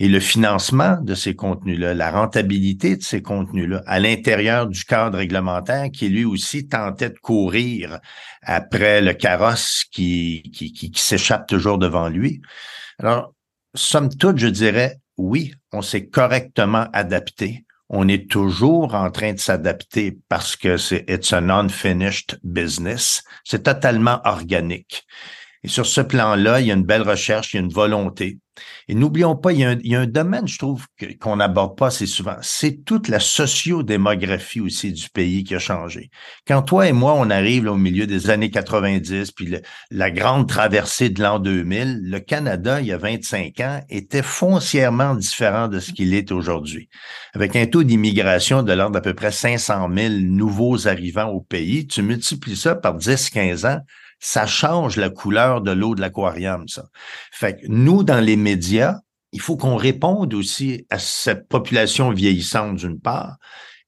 Et le financement de ces contenus-là, la rentabilité de ces contenus-là, à l'intérieur du cadre réglementaire qui lui aussi tentait de courir après le carrosse qui, qui, qui s'échappe toujours devant lui. Alors, somme toute, je dirais, oui, on s'est correctement adapté. On est toujours en train de s'adapter parce que c'est it's an unfinished business. C'est totalement organique. Et sur ce plan-là, il y a une belle recherche, il y a une volonté. Et n'oublions pas, il y, a un, domaine, je trouve, qu'on n'aborde pas assez souvent. C'est toute la sociodémographie aussi du pays qui a changé. Quand toi et moi, on arrive au milieu des années 90, puis la grande traversée de l'an 2000, le Canada, il y a 25 ans, était foncièrement différent de ce qu'il est aujourd'hui. Avec un taux d'immigration de l'ordre d'à peu près 500 000 nouveaux arrivants au pays, tu multiplies ça par 10-15 ans, ça change la couleur de l'eau de l'aquarium, ça. Fait que nous, dans les médias, il faut qu'on réponde aussi à cette population vieillissante d'une part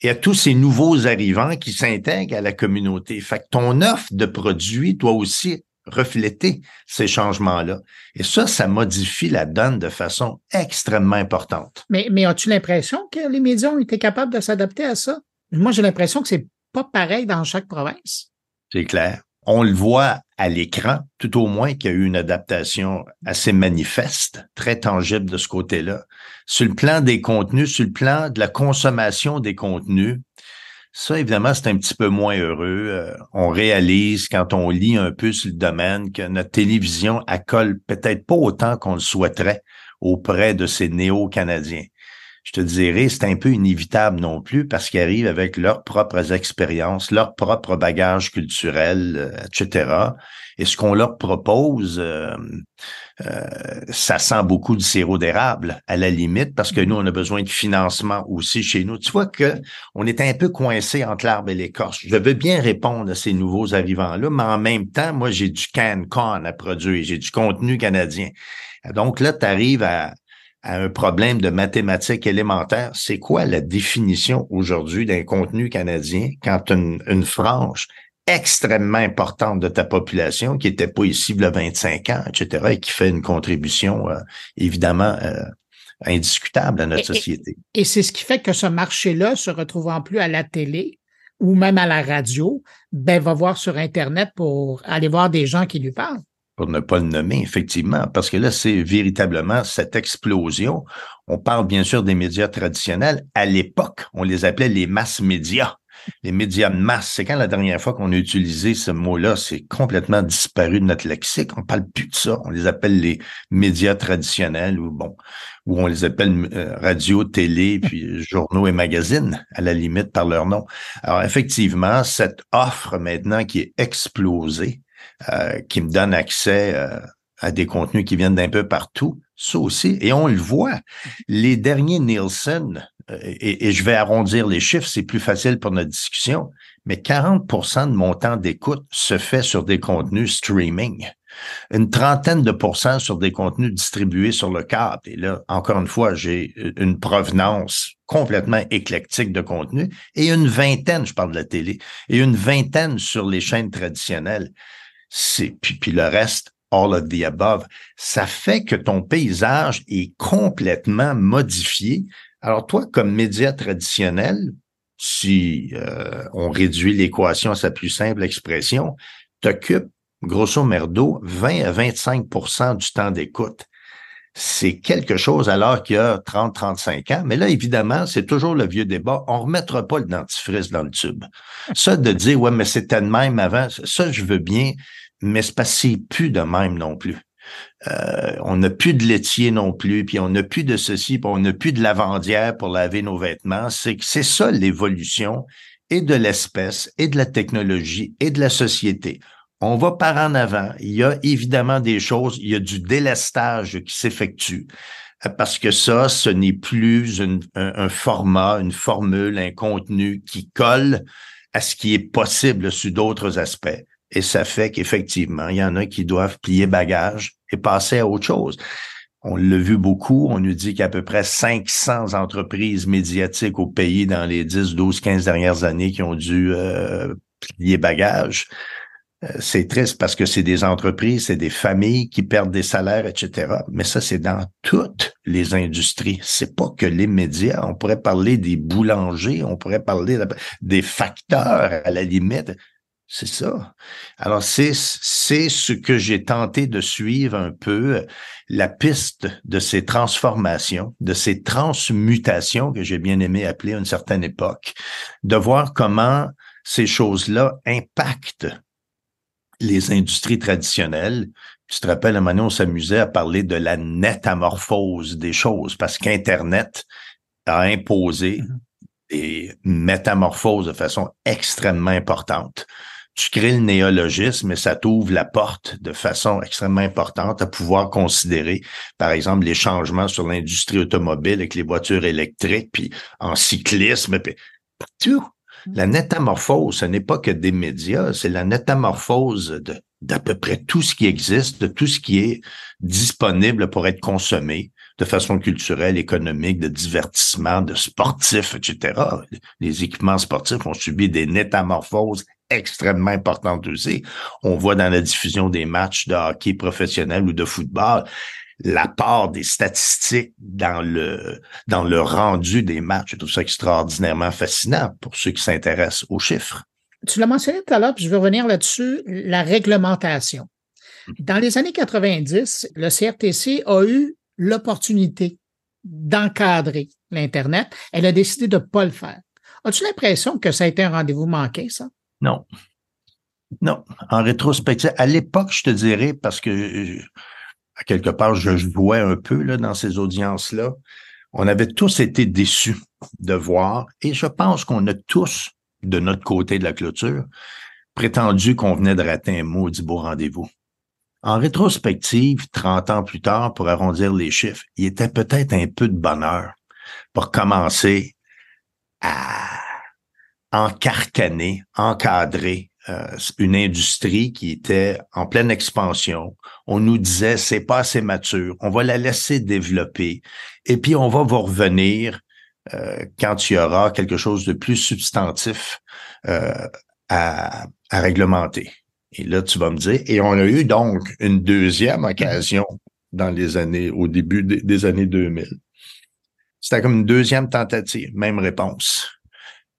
et à tous ces nouveaux arrivants qui s'intègrent à la communauté. Fait que ton offre de produits doit aussi refléter ces changements-là. Et ça, ça modifie la donne de façon extrêmement importante. Mais, mais as-tu l'impression que les médias ont été capables de s'adapter à ça? Moi, j'ai l'impression que c'est pas pareil dans chaque province. C'est clair on le voit à l'écran, tout au moins qu'il y a eu une adaptation assez manifeste, très tangible de ce côté-là. Sur le plan des contenus, sur le plan de la consommation des contenus, ça, évidemment, c'est un petit peu moins heureux. Euh, on réalise, quand on lit un peu sur le domaine, que notre télévision accole peut-être pas autant qu'on le souhaiterait auprès de ces néo-canadiens je te dirais, c'est un peu inévitable non plus parce qu'ils arrivent avec leurs propres expériences, leur propre bagage culturel, euh, etc. Et ce qu'on leur propose, euh, euh, ça sent beaucoup du sirop d'érable à la limite parce que nous, on a besoin de financement aussi chez nous. Tu vois que on est un peu coincé entre l'arbre et l'écorce. Je veux bien répondre à ces nouveaux arrivants-là, mais en même temps, moi, j'ai du can-con à produire, j'ai du contenu canadien. Donc là, tu arrives à, à un problème de mathématiques élémentaires, c'est quoi la définition aujourd'hui d'un contenu canadien quand une, une frange extrêmement importante de ta population qui était pas ici il y a 25 ans, etc., et qui fait une contribution euh, évidemment euh, indiscutable à notre société? Et, c'est ce qui fait que ce marché-là, se retrouvant plus à la télé ou même à la radio, ben va voir sur Internet pour aller voir des gens qui lui parlent pour ne pas le nommer, effectivement, parce que là, c'est véritablement cette explosion. On parle bien sûr des médias traditionnels. À l'époque, on les appelait les masses médias. Les médias de masse, c'est quand la dernière fois qu'on a utilisé ce mot-là, c'est complètement disparu de notre lexique. On parle plus de ça. On les appelle les médias traditionnels ou bon, ou on les appelle euh, radio, télé, puis journaux et magazines à la limite par leur nom. Alors effectivement, cette offre maintenant qui est explosée, euh, qui me donne accès euh, à des contenus qui viennent d'un peu partout. Ça aussi, et on le voit. Les derniers Nielsen, euh, et, je vais arrondir les chiffres, c'est plus facile pour notre discussion, mais 40% de mon temps d'écoute se fait sur des contenus streaming. Une trentaine de pourcents sur des contenus distribués sur le câble. Et là, encore une fois, j'ai une provenance complètement éclectique de contenu et une vingtaine, je parle de la télé, et une vingtaine sur les chaînes traditionnelles c'est puis, le reste, all of the above, ça fait que ton paysage est complètement modifié. Alors toi, comme média traditionnel, si euh, on réduit l'équation à sa plus simple expression, t'occupes grosso merdo 20 à 25% du temps d'écoute. C'est quelque chose alors qu'il y a 30, 35 ans. Mais là, évidemment, c'est toujours le vieux débat. On remettra pas le dentifrice dans le tube. Ça, de dire, ouais, mais c'était de même avant, ça, je veux bien mais c'est parce plus de même non plus. Euh, on n'a plus de laitier non plus, puis on n'a plus de ceci, puis on n'a plus de lavandière pour laver nos vêtements. C'est c'est ça l'évolution et de l'espèce et de la technologie et de la société. On va par en avant. Il y a évidemment des choses, il y a du délestage qui s'effectue parce que ça, ce n'est plus un, un, format, une formule, un contenu qui colle à ce qui est possible sous d'autres aspects. Et ça fait qu'effectivement, il y en a qui doivent plier bagage et passer à autre chose. On l'a vu beaucoup. On nous dit qu'il y a à peu près 500 entreprises médiatiques au pays dans les 10, 12, 15 dernières années qui ont dû euh, plier bagage. Euh, c'est triste parce que c'est des entreprises, c'est des familles qui perdent des salaires, etc. Mais ça, c'est dans toutes les industries. C'est pas que les médias. On pourrait parler des boulangers, on pourrait parler des facteurs à la limite. C'est ça. Alors, c'est, c'est ce que j'ai tenté de suivre un peu, la piste de ces transformations, de ces transmutations que j'ai bien aimé appeler à une certaine époque, de voir comment ces choses-là impactent les industries traditionnelles. Tu te rappelles, à un moment on s'amusait à parler de la métamorphose des choses parce qu'Internet a imposé mm-hmm. des métamorphoses de façon extrêmement importante tu crées le néologisme et ça t'ouvre la porte de façon extrêmement importante à pouvoir considérer, par exemple, les changements sur l'industrie automobile avec les voitures électriques, puis en cyclisme, puis tout. Mm. La métamorphose, ce n'est pas que des médias, c'est la métamorphose de d'à peu près tout ce qui existe, de tout ce qui est disponible pour être consommé de façon culturelle, économique, de divertissement, de sportif, etc. Les équipements sportifs ont subi des métamorphoses extrêmement importante aussi. On voit dans la diffusion des matchs de hockey professionnel ou de football la part des statistiques dans le dans le rendu des matchs. Je trouve ça extraordinairement fascinant pour ceux qui s'intéressent aux chiffres. Tu l'as mentionné tout à l'heure, puis je vais revenir là-dessus, la réglementation. Dans les années 90, le CRTC a eu l'opportunité d'encadrer l'Internet. Elle a décidé de ne pas le faire. As-tu l'impression que ça a été un rendez-vous manqué, ça? Non. Non. En rétrospective, à l'époque, je te dirais, parce que à quelque part, je jouais un peu là, dans ces audiences-là, on avait tous été déçus de voir, et je pense qu'on a tous, de notre côté de la clôture, prétendu qu'on venait de rater un maudit beau rendez-vous. En rétrospective, 30 ans plus tard, pour arrondir les chiffres, il était peut-être un peu de bonheur pour commencer à encarcaner, encadrer euh, une industrie qui était en pleine expansion. On nous disait c'est pas assez mature, on va la laisser développer et puis on va vous revenir euh, quand il y aura quelque chose de plus substantif euh, à, réglementer. Et là, tu vas me dire, et on a eu donc une deuxième occasion dans les années, au début des années 2000. C'était comme une deuxième tentative, même réponse,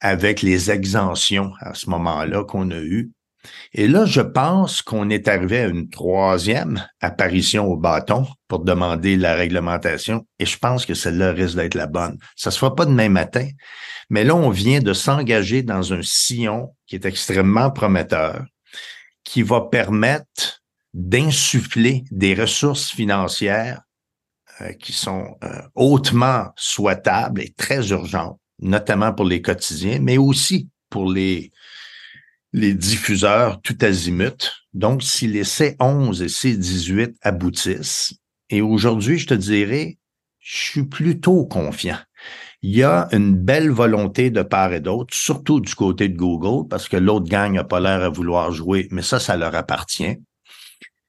avec les exemptions à ce moment-là qu'on a eu. Et là, je pense qu'on est arrivé à une troisième apparition au bâton pour demander la réglementation. Et je pense que celle-là risque d'être la bonne. Ça se fera pas demain matin, mais là, on vient de s'engager dans un sillon qui est extrêmement prometteur, qui va permettre d'insuffler des ressources financières euh, qui sont euh, hautement souhaitables et très urgentes, notamment pour les quotidiens, mais aussi pour les, diffuseurs tout azimut. Donc, si les C11 et C18 aboutissent, et aujourd'hui, je te dirais, je suis plutôt confiant. Il y a une belle volonté de part et d'autre, surtout du côté de Google, parce que l'autre gang n'a pas l'air à vouloir jouer, mais ça, ça leur appartient.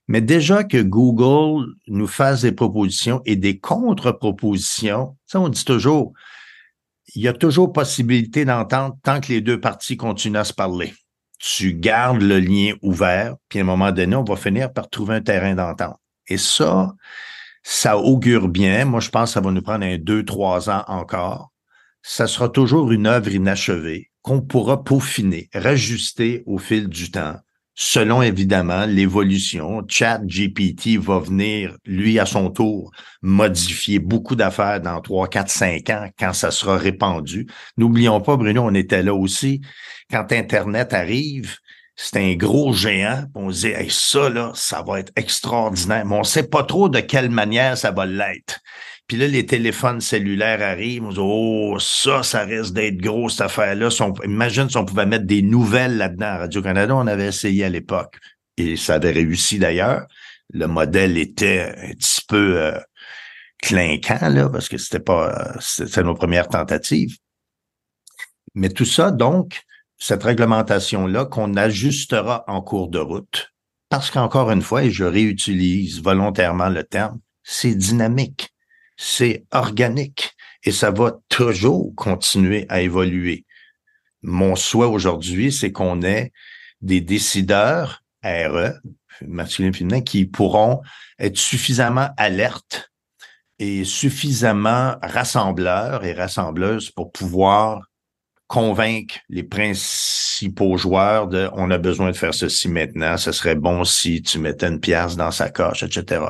Mais déjà que Google nous fasse des propositions et des contre-propositions, ça, on dit toujours, il y a toujours possibilité d'entendre tant que les deux parties continuent à se parler. Tu gardes le lien ouvert, puis à un moment donné, on va finir par trouver un terrain d'entente. Et ça, ça augure bien. Moi, je pense que ça va nous prendre un deux, trois ans encore. Ça sera toujours une œuvre inachevée qu'on pourra peaufiner, rajuster au fil du temps selon évidemment l'évolution. Chat GPT va venir, lui, à son tour, modifier beaucoup d'affaires dans trois, quatre, cinq ans quand ça sera répandu. N'oublions pas, Bruno, on était là aussi. Quand Internet arrive, c'est un gros géant. On se dit, ça, là, ça va être extraordinaire. Mais on sait pas trop de quelle manière ça va l'être. Puis là, les téléphones cellulaires arrivent. On dit, oh, ça, ça risque d'être gros, cette affaire-là. imagine si on pouvait mettre des nouvelles là-dedans. Radio-Canada, on avait essayé à l'époque. Et ça avait réussi d'ailleurs. Le modèle était un petit peu euh, clinquant, là, parce que c'était pas, c'était nos premières tentatives. Mais tout ça, donc, cette réglementation-là qu'on ajustera en cours de route, parce qu'encore une fois, et je réutilise volontairement le terme, c'est dynamique c'est organique et ça va toujours continuer à évoluer. Mon souhait aujourd'hui, c'est qu'on ait des décideurs RE, masculin féminin, qui pourront être suffisamment alertes et suffisamment rassembleurs et rassembleuses pour pouvoir convaincre les principaux joueurs de on a besoin de faire ceci maintenant, ce serait bon si tu mettais une pièce dans sa coche, etc.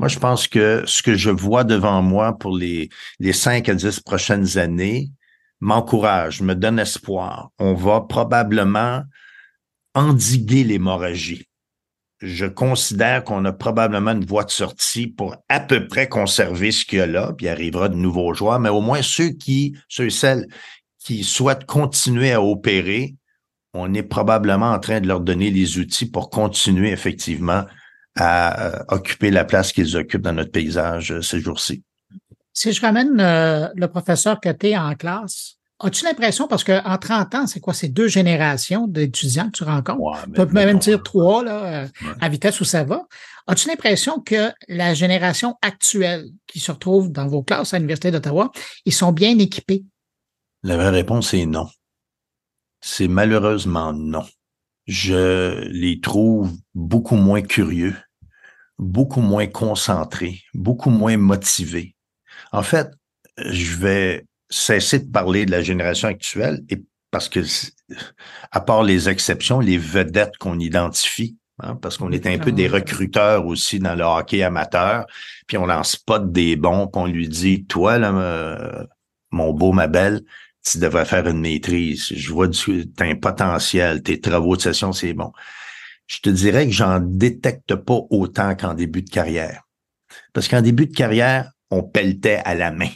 Moi, je pense que ce que je vois devant moi pour les, les 5 à 10 prochaines années m'encourage, me donne espoir. On va probablement endiguer l'hémorragie. Je considère qu'on a probablement une voie de sortie pour à peu près conserver ce qu'il y a là, puis il arrivera de nouveaux joueurs, mais au moins ceux qui, ceux et celles qui souhaitent continuer à opérer, on est probablement en train de leur donner les outils pour continuer effectivement à euh, occuper la place qu'ils occupent dans notre paysage euh, ces jours-ci. Si je ramène euh, le professeur Côté en classe, as-tu l'impression, parce qu'en 30 ans, c'est quoi, c'est deux générations d'étudiants que tu rencontres? tu peux même dire trois, là, à vitesse où ça va. As-tu l'impression que la génération actuelle qui se retrouve dans vos classes à l'Université d'Ottawa, ils sont bien équipés? La vraie réponse est non. C'est malheureusement non. Je les trouve beaucoup moins curieux, beaucoup moins concentrés, beaucoup moins motivés. En fait, je vais cesser de parler de la génération actuelle et parce que, à part les exceptions, les vedettes qu'on identifie, hein, parce qu'on est un peu des recruteurs aussi dans le hockey amateur, puis on lance pas des bons, puis on lui dit, toi, là, euh, mon beau, ma belle, tu devrais faire une maîtrise. Je vois du, un potentiel, tes travaux de session, c'est bon. Je te dirais que j'en détecte pas autant qu'en début de carrière. Parce qu'en début de carrière, on pelletait à la main.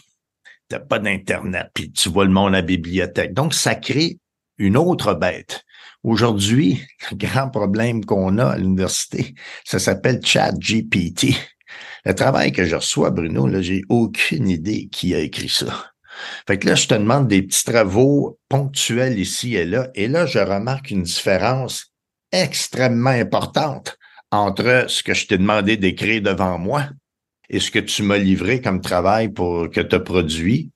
T'as pas d'Internet, puis tu vois le monde à la bibliothèque. Donc, ça crée une autre bête. Aujourd'hui, le grand problème qu'on a à l'université, ça s'appelle Chat GPT. Le travail que je reçois, Bruno, là, j'ai aucune idée qui a écrit ça. Fait que là, je te demande des petits travaux ponctuels ici et là. Et là, je remarque une différence extrêmement importante entre ce que je t'ai demandé d'écrire devant moi et ce que tu m'as livré comme travail pour que tu as produit,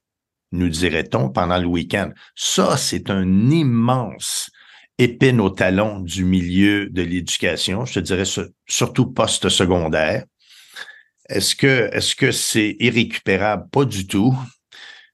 nous dirait-on, pendant le week-end. Ça, c'est un immense épine au talon du milieu de l'éducation, je te dirais surtout post-secondaire. Est-ce que est-ce que c'est irrécupérable? Pas du tout.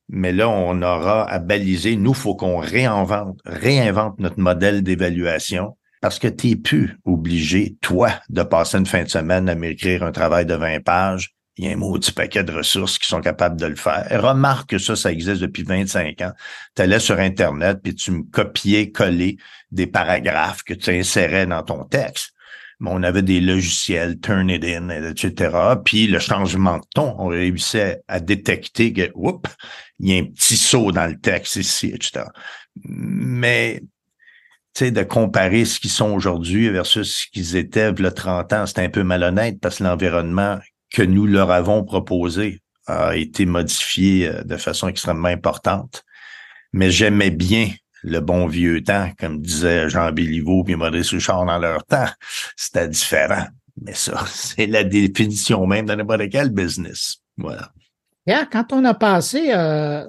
Mais là, on aura à baliser. Nous, faut qu'on réinvente, réinvente notre modèle d'évaluation parce que tu n'es plus obligé, toi, de passer une fin de semaine à m'écrire un travail de 20 pages. Il y a un maudit paquet de ressources qui sont capables de le faire. remarque que ça, ça existe depuis 25 ans. Tu allais sur Internet, puis tu me copiais, collais des paragraphes que tu insérais dans ton texte. On avait des logiciels, Turnitin, etc. Puis le changement de ton, on réussissait à détecter que, oups, il y a un petit saut dans le texte ici, etc. Mais de comparer ce qu'ils sont aujourd'hui versus ce qu'ils étaient il y a 30 ans, c'est un peu malhonnête parce que l'environnement que nous leur avons proposé a été modifié euh, de façon extrêmement importante. Mais j'aimais bien le bon vieux temps, comme disait Jean Béliveau et Maurice Richard dans leur temps. C'était différent. Mais ça, c'est la définition même de n'importe quel business. Voilà. quand on a passé euh,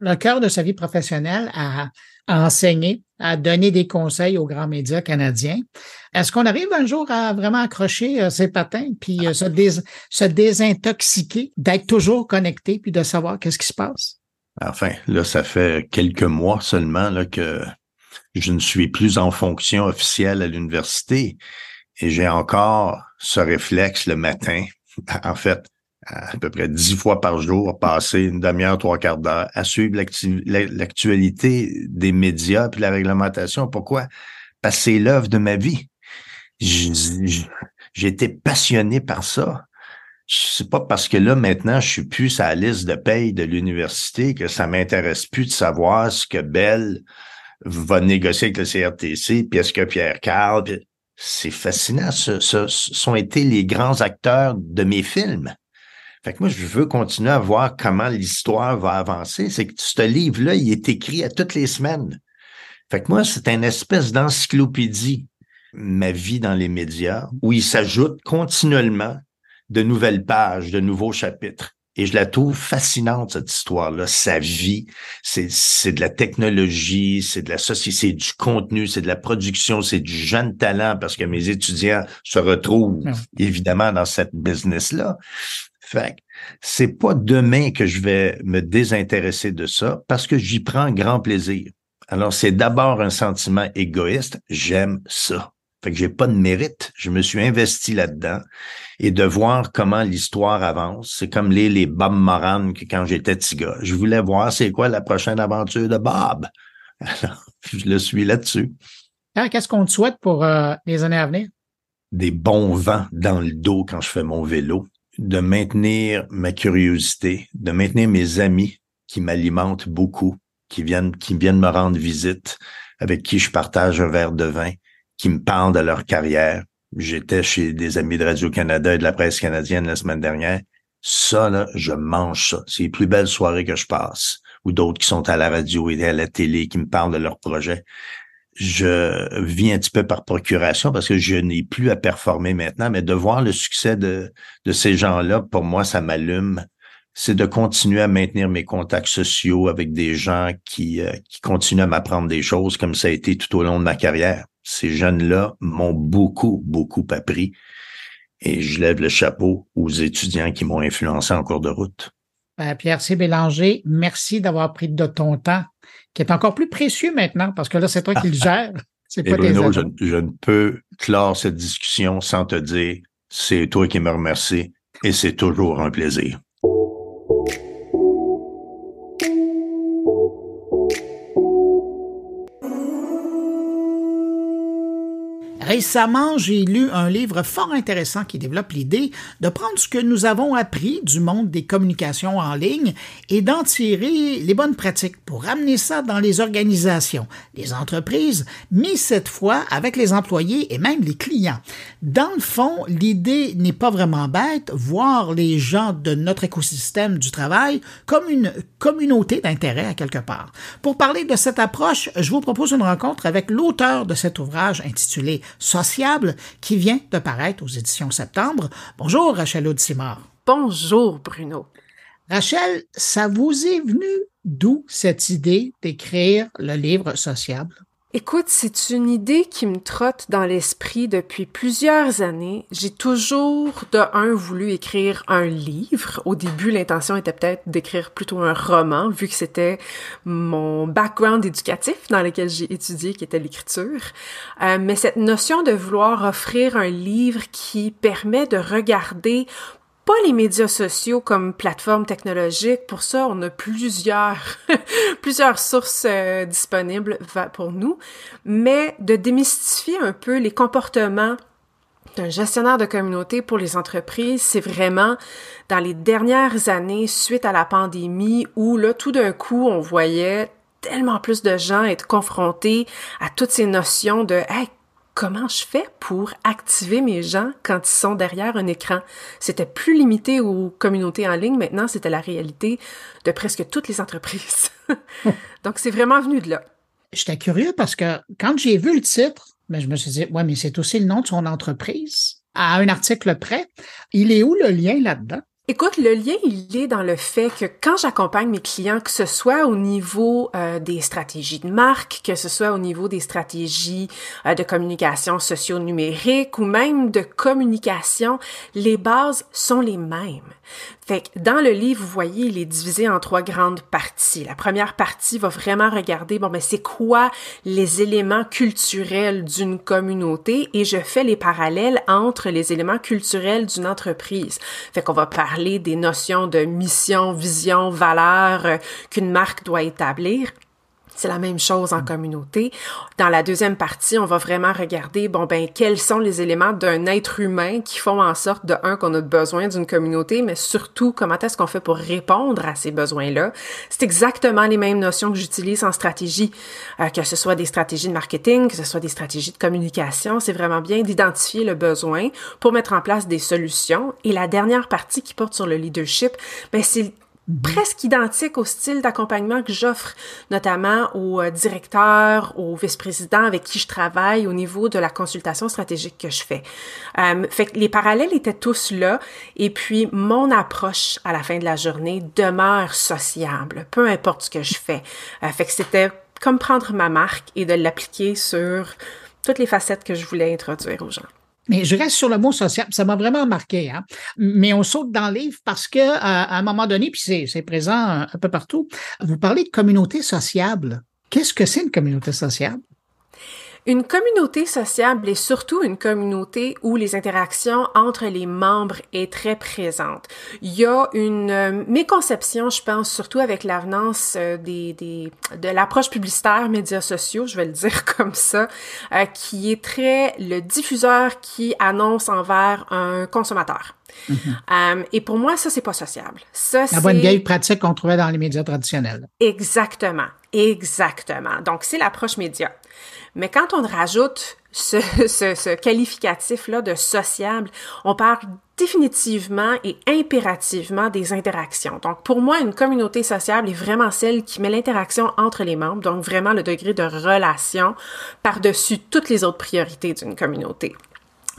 le cœur de sa vie professionnelle à enseigner, à donner des conseils aux grands médias canadiens. Est-ce qu'on arrive un jour à vraiment accrocher euh, ses patins puis euh, se, désintoxiquer, d'être toujours connecté puis de savoir qu'est-ce qui se passe? Enfin, là, ça fait quelques mois seulement là, que je ne suis plus en fonction officielle à l'université et j'ai encore ce réflexe le matin. En fait, à peu près dix fois par jour, passer une demi-heure, trois quarts d'heure à suivre l'actualité des médias puis la réglementation. Pourquoi? Parce que c'est l'œuvre de ma vie. Été passionné par ça. C'est pas parce que là, maintenant, je suis plus à la liste de paye de l'université que ça m'intéresse plus de savoir ce que Bell va négocier avec le CRTC, puis est-ce que Pierre Carl, c'est fascinant. Ce, ce, sont été les grands acteurs de mes films. Fait que moi, je veux continuer à voir comment l'histoire va avancer. C'est que ce livre-là, il est écrit à toutes les semaines. Fait que moi, c'est une espèce d'encyclopédie, ma vie dans les médias, où il s'ajoute continuellement de nouvelles pages, de nouveaux chapitres. Et je la trouve fascinante, cette histoire-là. Sa vie, c'est, c'est de la technologie, c'est de la société, c'est du contenu, c'est de la production, c'est du jeune talent parce que mes étudiants se retrouvent évidemment dans cette business-là. Fait c'est pas demain que je vais me désintéresser de ça parce que j'y prends grand plaisir. Alors, c'est d'abord un sentiment égoïste. J'aime ça. Fait que j'ai pas de mérite. Je me suis investi là-dedans et de voir comment l'histoire avance. C'est comme les, les Bob Moran que quand j'étais petit gars. Je voulais voir c'est quoi la prochaine aventure de Bob. Alors, je le suis là-dessus. Qu'est-ce qu'on te souhaite pour euh, les années à venir? Des bons vents dans le dos quand je fais mon vélo de maintenir ma curiosité, de maintenir mes amis qui m'alimentent beaucoup, qui viennent, qui viennent me rendre visite, avec qui je partage un verre de vin, qui me parlent de leur carrière. J'étais chez des amis de Radio-Canada et de la presse canadienne la semaine dernière. Ça, là, je mange ça. C'est les plus belles soirées que je passe. Ou d'autres qui sont à la radio et à la télé, qui me parlent de leurs projets je vis un petit peu par procuration parce que je n'ai plus à performer maintenant, mais de voir le succès de, de ces gens-là, pour moi, ça m'allume. C'est de continuer à maintenir mes contacts sociaux avec des gens qui, euh, qui continuent à m'apprendre des choses comme ça a été tout au long de ma carrière. Ces jeunes-là m'ont beaucoup, beaucoup appris et je lève le chapeau aux étudiants qui m'ont influencé en cours de route. Ben, Pierre C. Bélanger, merci d'avoir pris de ton temps qui est encore plus précieux maintenant parce que là, c'est toi qui le gères. C'est pas Bruno, je, je, ne peux clore cette discussion sans te dire c'est toi qui me remercie et c'est toujours un plaisir. Récemment, j'ai lu un livre fort intéressant qui développe l'idée de prendre ce que nous avons appris du monde des communications en ligne et d'en tirer les bonnes pratiques pour ramener ça dans les organisations, les entreprises, mais cette fois avec les employés et même les clients. Dans le fond, l'idée n'est pas vraiment bête, voir les gens de notre écosystème du travail comme une communauté d'intérêt à quelque part. Pour parler de cette approche, je vous propose une rencontre avec l'auteur de cet ouvrage intitulé sociable qui vient de paraître aux éditions Septembre. Bonjour Rachel Audimard. Bonjour Bruno. Rachel, ça vous est venu d'où cette idée d'écrire le livre sociable? Écoute, c'est une idée qui me trotte dans l'esprit depuis plusieurs années. J'ai toujours, de un, voulu écrire un livre. Au début, l'intention était peut-être d'écrire plutôt un roman, vu que c'était mon background éducatif dans lequel j'ai étudié, qui était l'écriture. Euh, mais cette notion de vouloir offrir un livre qui permet de regarder pas les médias sociaux comme plateforme technologique. Pour ça, on a plusieurs, plusieurs sources euh, disponibles pour nous, mais de démystifier un peu les comportements d'un gestionnaire de communauté pour les entreprises, c'est vraiment dans les dernières années suite à la pandémie où là, tout d'un coup, on voyait tellement plus de gens être confrontés à toutes ces notions de hey, comment je fais pour activer mes gens quand ils sont derrière un écran? C'était plus limité aux communautés en ligne, maintenant c'était la réalité de presque toutes les entreprises. Donc c'est vraiment venu de là. J'étais curieux parce que quand j'ai vu le titre, ben, je me suis dit, ouais, mais c'est aussi le nom de son entreprise. À un article près, il est où le lien là-dedans? Écoute, le lien, il est dans le fait que quand j'accompagne mes clients, que ce soit au niveau euh, des stratégies de marque, que ce soit au niveau des stratégies euh, de communication socio-numérique ou même de communication, les bases sont les mêmes. Fait que dans le livre, vous voyez, il est divisé en trois grandes parties. La première partie va vraiment regarder, bon, mais ben, c'est quoi les éléments culturels d'une communauté et je fais les parallèles entre les éléments culturels d'une entreprise. Fait qu'on va parler des notions de mission, vision, valeur euh, qu'une marque doit établir. C'est la même chose en communauté. Dans la deuxième partie, on va vraiment regarder, bon, ben, quels sont les éléments d'un être humain qui font en sorte, de un, qu'on a besoin d'une communauté, mais surtout, comment est-ce qu'on fait pour répondre à ces besoins-là? C'est exactement les mêmes notions que j'utilise en stratégie, euh, que ce soit des stratégies de marketing, que ce soit des stratégies de communication. C'est vraiment bien d'identifier le besoin pour mettre en place des solutions. Et la dernière partie qui porte sur le leadership, ben, c'est presque identique au style d'accompagnement que j'offre notamment aux euh, directeurs, aux vice-présidents avec qui je travaille au niveau de la consultation stratégique que je fais. Euh, fait que les parallèles étaient tous là et puis mon approche à la fin de la journée demeure sociable, peu importe ce que je fais. Euh, fait que c'était comme prendre ma marque et de l'appliquer sur toutes les facettes que je voulais introduire aux gens. Mais je reste sur le mot social. Ça m'a vraiment marqué. Hein? Mais on saute dans le livre parce que à, un moment donné, puis c'est présent un, peu partout, vous parlez de communauté sociable. Qu'est-ce que c'est une communauté sociable? Une communauté sociable est surtout une communauté où les interactions entre les membres est très présente. Il y a une euh, méconception, je pense, surtout avec l'avenance euh, des, des, de l'approche publicitaire médias sociaux, je vais le dire comme ça, euh, qui est très le diffuseur qui annonce envers un consommateur. Mm-hmm. et pour moi, ça, c'est pas sociable. Ça, La bonne vieille pratique qu'on trouvait dans les médias traditionnels. Exactement. Exactement. Donc, c'est l'approche média. Mais quand on rajoute ce, ce, ce qualificatif-là de sociable, on parle définitivement et impérativement des interactions. Donc, pour moi, une communauté sociable est vraiment celle qui met l'interaction entre les membres, donc vraiment le degré de relation par-dessus toutes les autres priorités d'une communauté.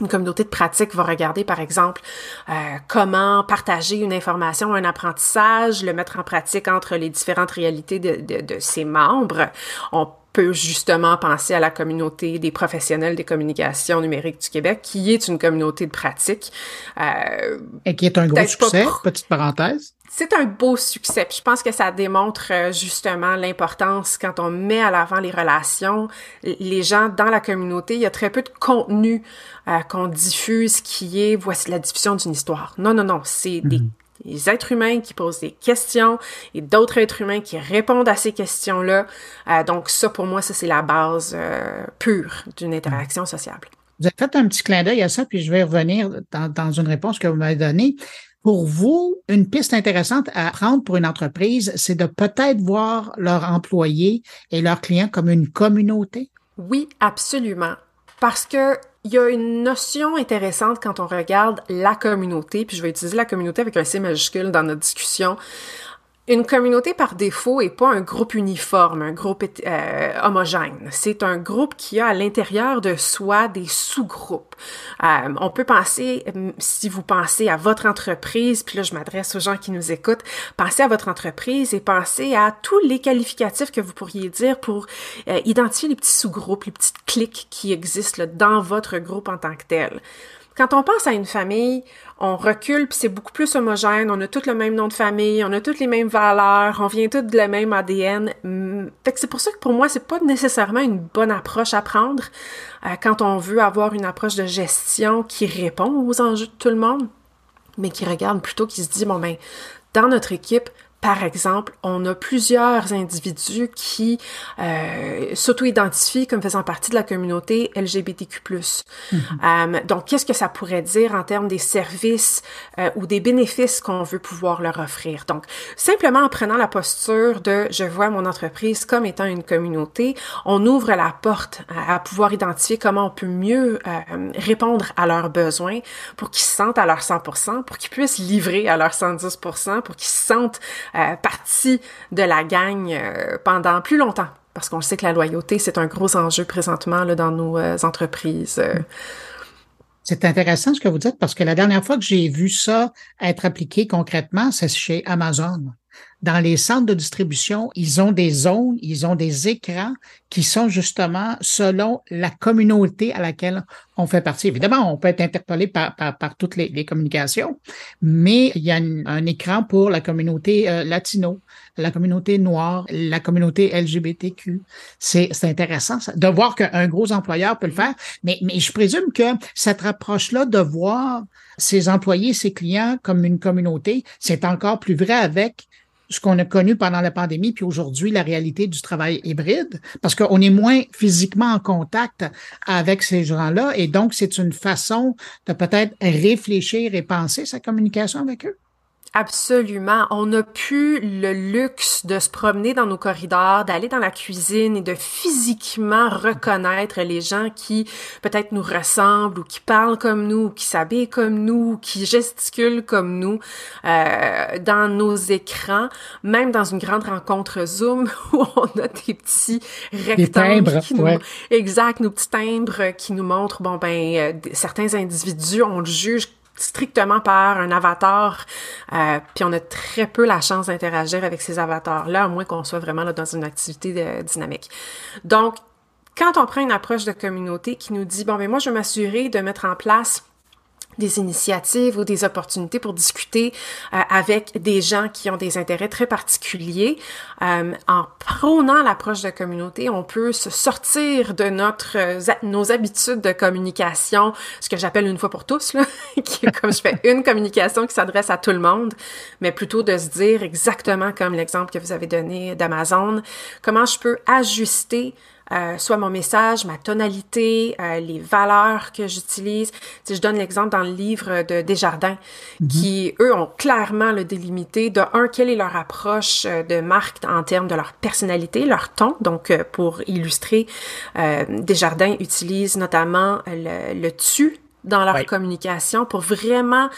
Une communauté de pratique va regarder, par exemple, euh, comment partager une information, un apprentissage, le mettre en pratique entre les différentes réalités de, de, de ses membres. On peut justement penser à la communauté des professionnels des communications numériques du Québec, qui est une communauté de pratique. Euh, Et qui est un gros succès, petite parenthèse. C'est un beau succès. Puis je pense que ça démontre euh, justement l'importance quand on met à l'avant les relations, les gens dans la communauté. Il y a très peu de contenu euh, qu'on diffuse qui est voici la diffusion d'une histoire. Non, non, non, c'est des mhm des êtres humains qui posent des questions et d'autres êtres humains qui répondent à ces questions-là. Euh, donc ça, pour moi, ça, c'est la base euh, pure d'une interaction sociable. Vous avez fait un petit clin d'œil à ça, puis je vais revenir dans, dans une réponse que vous m'avez donnée. Pour vous, une piste intéressante à prendre pour une entreprise, c'est de peut-être voir leurs employés et leurs clients comme une communauté? Oui, absolument. Parce que il y a une notion intéressante quand on regarde la communauté, puis je vais utiliser la communauté avec un C majuscule dans notre discussion. Une communauté par défaut est pas un groupe uniforme, un groupe euh, homogène. C'est un groupe qui a à l'intérieur de soi des sous-groupes. Euh, on peut penser, si vous pensez à votre entreprise, puis là je m'adresse aux gens qui nous écoutent, pensez à votre entreprise et pensez à tous les qualificatifs que vous pourriez dire pour euh, identifier les petits sous-groupes, les petites cliques qui existent dans votre groupe en tant que tel. Quand on pense à une famille, on recule puis c'est beaucoup plus homogène, on a tous le même nom de famille, on a toutes les mêmes valeurs, on vient tous de la même ADN. Mm, fait que c'est pour ça que pour moi, c'est pas nécessairement une bonne approche à prendre euh, quand on veut avoir une approche de gestion qui répond aux enjeux de tout le monde, mais qui regarde plutôt qui se dit bon ben dans notre équipe, par exemple, on a plusieurs individus qui euh, s'auto-identifient comme faisant partie de la communauté LGBTQ+. Mm-hmm. euh, donc, qu'est-ce que ça pourrait dire en termes des services euh, ou des bénéfices qu'on veut pouvoir leur offrir? Donc, simplement en prenant la posture de « je vois mon entreprise comme étant une communauté », on ouvre la porte à, pouvoir identifier comment on peut mieux euh, répondre à leurs besoins pour qu'ils se sentent à leur 100%, pour qu'ils puissent livrer à leur 110%, pour qu'ils se sentent partie de la gang euh, pendant plus longtemps. Parce qu'on sait que la loyauté, c'est un gros enjeu présentement là, dans nos euh, entreprises. C'est intéressant ce que vous dites parce que la dernière fois que j'ai vu ça être appliqué concrètement, c'est chez Amazon dans les centres de distribution, ils ont des zones, ils ont des écrans qui sont justement selon la communauté à laquelle on fait partie. Évidemment, on peut être interpellé par, par, toutes les, communications, mais il y a un écran pour la communauté euh, latino, la communauté noire, la communauté LGBTQ. C'est intéressant de voir qu'un gros employeur peut le faire, mais, mais je présume que cette approche-là de voir ses employés, ses clients comme une communauté, c'est encore plus vrai avec ce qu'on a connu pendant la pandémie, puis aujourd'hui, la réalité du travail hybride, parce qu'on est moins physiquement en contact avec ces gens-là, et donc c'est une façon de peut-être réfléchir et penser sa communication avec eux. Absolument. On n'a plus le luxe de se promener dans nos corridors, d'aller dans la cuisine et de physiquement reconnaître les gens qui peut-être nous ressemblent ou qui parlent comme nous, ou qui s'habillent comme nous, ou qui gesticulent comme nous euh, dans nos écrans, même dans une grande rencontre Zoom où on a des petits rectangles qui nous, exact, nos petits timbres qui nous montrent bon ben euh, certains individus on le juge strictement par un avatar, euh, puis on a très peu la chance d'interagir avec ces avatars-là, à moins qu'on soit vraiment dans une activité euh, dynamique. Donc, quand on prend une approche de communauté qui nous dit, bon, mais moi, je vais m'assurer de mettre en place des initiatives ou des opportunités pour discuter euh, avec des gens qui ont des intérêts très particuliers. Euh, en prônant l'approche de communauté, on peut se sortir de notre euh, nos habitudes de communication, ce que j'appelle une fois pour tous, là, qui comme je fais une communication qui s'adresse à tout le monde, mais plutôt de se dire exactement comme l'exemple que vous avez donné d'Amazon, comment je peux ajuster euh, soit mon message, ma tonalité, euh, les valeurs que j'utilise. Si je donne l'exemple dans le livre de Desjardins, mhm. qui, eux, ont clairement le délimité de, un, quelle est leur approche euh, de marque en termes de leur personnalité, leur ton. Donc, pour illustrer, Desjardins utilise notamment le, le tu dans leur communication pour vraiment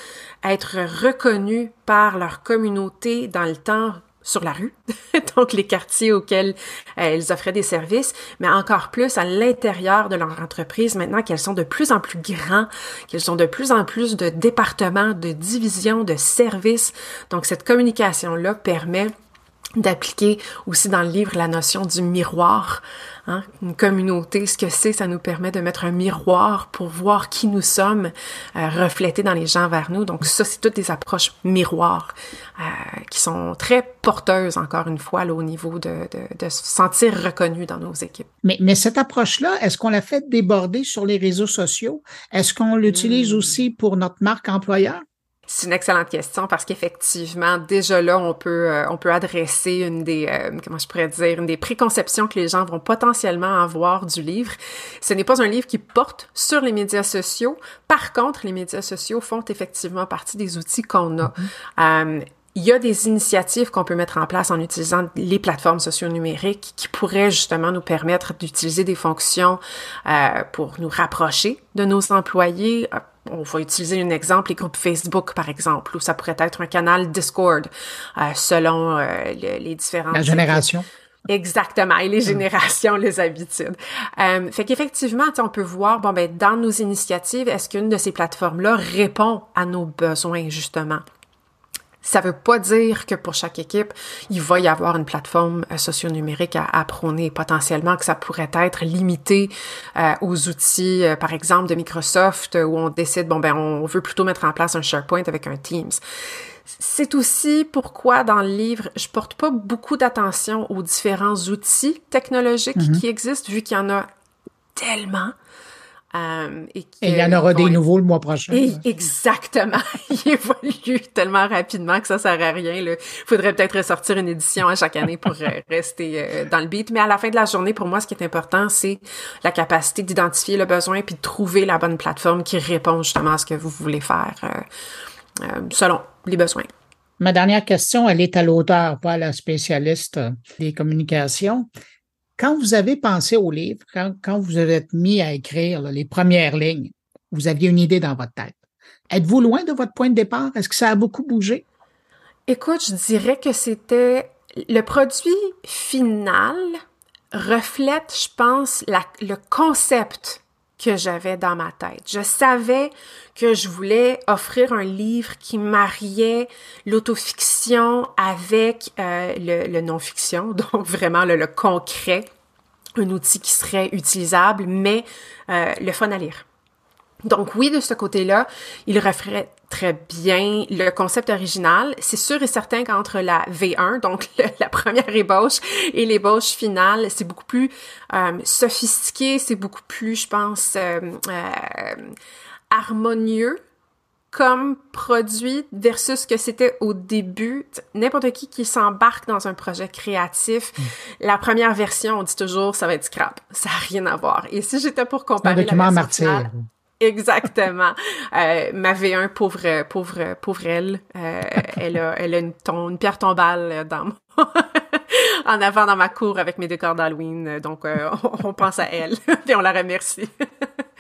être reconnus par leur communauté dans le temps sur la rue, donc les quartiers auxquels euh, elles offraient des services, mais encore plus à l'intérieur de leur entreprise, maintenant qu'elles sont de plus en plus grands, qu'elles ont de plus en plus de départements, de divisions, de services. Donc cette communication-là permet d'appliquer aussi dans le livre la notion du miroir. Hein? Une communauté, ce que c'est, ça nous permet de mettre un miroir pour voir qui nous sommes euh, reflétés dans les gens vers nous. Donc ça, c'est toutes des approches miroirs euh, qui sont très porteuses, encore une fois, là, au niveau de, de, de se sentir reconnu dans nos équipes. Mais, mais cette approche-là, est-ce qu'on la fait déborder sur les réseaux sociaux? Est-ce qu'on l'utilise hmm. aussi pour notre marque employeur? C'est une excellente question parce qu'effectivement, déjà là, on peut euh, on peut adresser une des euh, comment je pourrais dire une des préconceptions que les gens vont potentiellement avoir du livre. Ce n'est pas un livre qui porte sur les médias sociaux. Par contre, les médias sociaux font effectivement partie des outils qu'on a. Mm-hmm. Euh, il y a des initiatives qu'on peut mettre en place en utilisant les plateformes socio-numériques qui pourraient justement nous permettre d'utiliser des fonctions pour nous rapprocher de nos employés, on va utiliser un exemple, les groupes Facebook, par exemple, ou ça pourrait être un canal Discord, euh, selon euh, les différentes... La génération. Exactement, et les générations, les habitudes. Euh, fait qu'effectivement, on peut voir, bon ben, dans nos initiatives, est-ce qu'une de ces plateformes-là répond à nos besoins justement? Ça veut pas dire que pour chaque équipe, il va y avoir une plateforme euh, socio-numérique à, à, prôner. Potentiellement que ça pourrait être limité euh, aux outils, euh, par exemple, de Microsoft, où on décide, bon, ben, on veut plutôt mettre en place un SharePoint avec un Teams. C'est aussi pourquoi dans le livre, je porte pas beaucoup d'attention aux différents outils technologiques mm -hmm. qui existent, vu qu'il y en a tellement. Euh, et, il y en aura des nouveaux le mois prochain. Et, exactement. il évolue tellement rapidement que ça sert à rien. Il faudrait peut-être ressortir une édition à chaque année pour rester euh, dans le beat. Mais à la fin de la journée, pour moi, ce qui est important, c'est la capacité d'identifier le besoin puis de trouver la bonne plateforme qui répond justement à ce que vous voulez faire euh, euh selon les besoins. Ma dernière question, elle est à l'auteur, pas à la spécialiste des communications. Quand vous avez pensé au livre, quand, quand vous avez mis à écrire les premières lignes, vous aviez une idée dans votre tête. Êtes-vous loin de votre point de départ? Est-ce que ça a beaucoup bougé? Écoute, je dirais que c'était le produit final reflète, je pense, le concept que j'avais dans ma tête. Je savais que je voulais offrir un livre qui mariait l'autofiction avec euh, le, non-fiction, donc vraiment le, concret, un outil qui serait utilisable, mais euh, le fun à lire. Donc oui, de ce côté-là, il reflète très bien le concept original. C'est sûr et certain qu'entre la V1, donc le, la première ébauche, et l'ébauche finale, c'est beaucoup plus euh, sophistiqué, c'est beaucoup plus, je pense, euh, euh, harmonieux comme produit versus ce que c'était au début. N'importe qui qui s'embarque dans un projet créatif, mm. la première version, on dit toujours, ça va être scrap. Ça n'a rien à voir. Et si j'étais pour comparer un document la version finale, Exactement. euh, ma V1, pauvre, pauvre, pauvre elle, euh, elle a, elle a une, ton, une pierre tombale dans mon en avant dans ma cour avec mes décors d'Halloween. Donc, euh, on, on, pense à elle et on la remercie.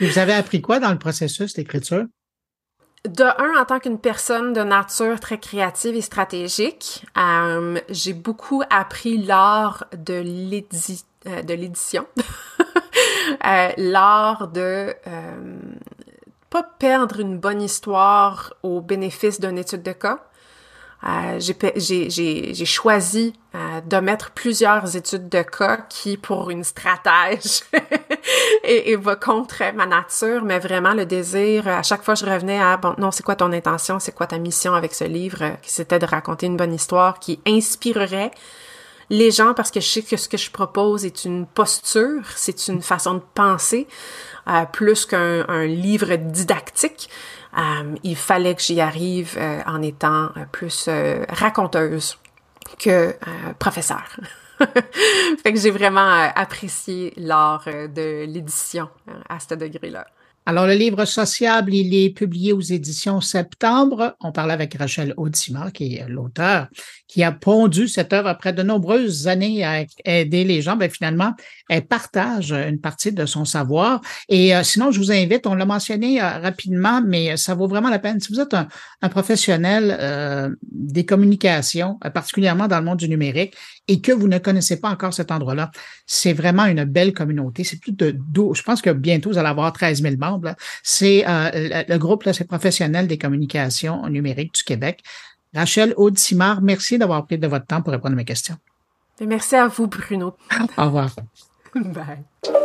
Vous avez appris quoi dans le processus d'écriture? De un, en tant qu'une personne de nature très créative et stratégique, euh, j'ai beaucoup appris l'art de l'édi euh, de l'édition. euh, l'art de euh, perdre une bonne histoire au bénéfice d'une étude de cas. Euh, j'ai choisi euh, de mettre plusieurs études de cas qui, pour une stratège, et, et, va contre ma nature, mais vraiment le désir, à chaque fois je revenais à, bon, non, c'est quoi ton intention, c'est quoi ta mission avec ce livre, qui c'était de raconter une bonne histoire qui inspirerait les gens parce que je sais que ce que je propose est une posture, c'est une façon de penser euh, plus qu'un livre didactique. Euh, il fallait que j'y arrive euh, en étant plus raconteuse que professeur. fait que j'ai vraiment apprécié l'art de l'édition à ce degré-là. Alors, le livre sociable, il est publié aux éditions Septembre. On parle avec Rachel Audimar, qui est l'auteur, qui a pondu cette œuvre après de nombreuses années à aider les gens. Ben, finalement, elle partage une partie de son savoir. Et euh, sinon, je vous invite, on l'a mentionné euh, rapidement, mais ça vaut vraiment la peine. Si vous êtes un, professionnel euh, des communications, euh, particulièrement dans le monde du numérique, et que vous ne connaissez pas encore cet endroit-là, c'est vraiment une belle communauté. C'est plus de 12, je pense que bientôt, vous allez avoir 13 000 membres. C'est euh, le, le, groupe, c'est professionnel des communications numériques du Québec. Rachel Aude-Simard, merci d'avoir pris de votre temps pour répondre à mes questions. Merci à vous, Bruno. Au revoir. Bye.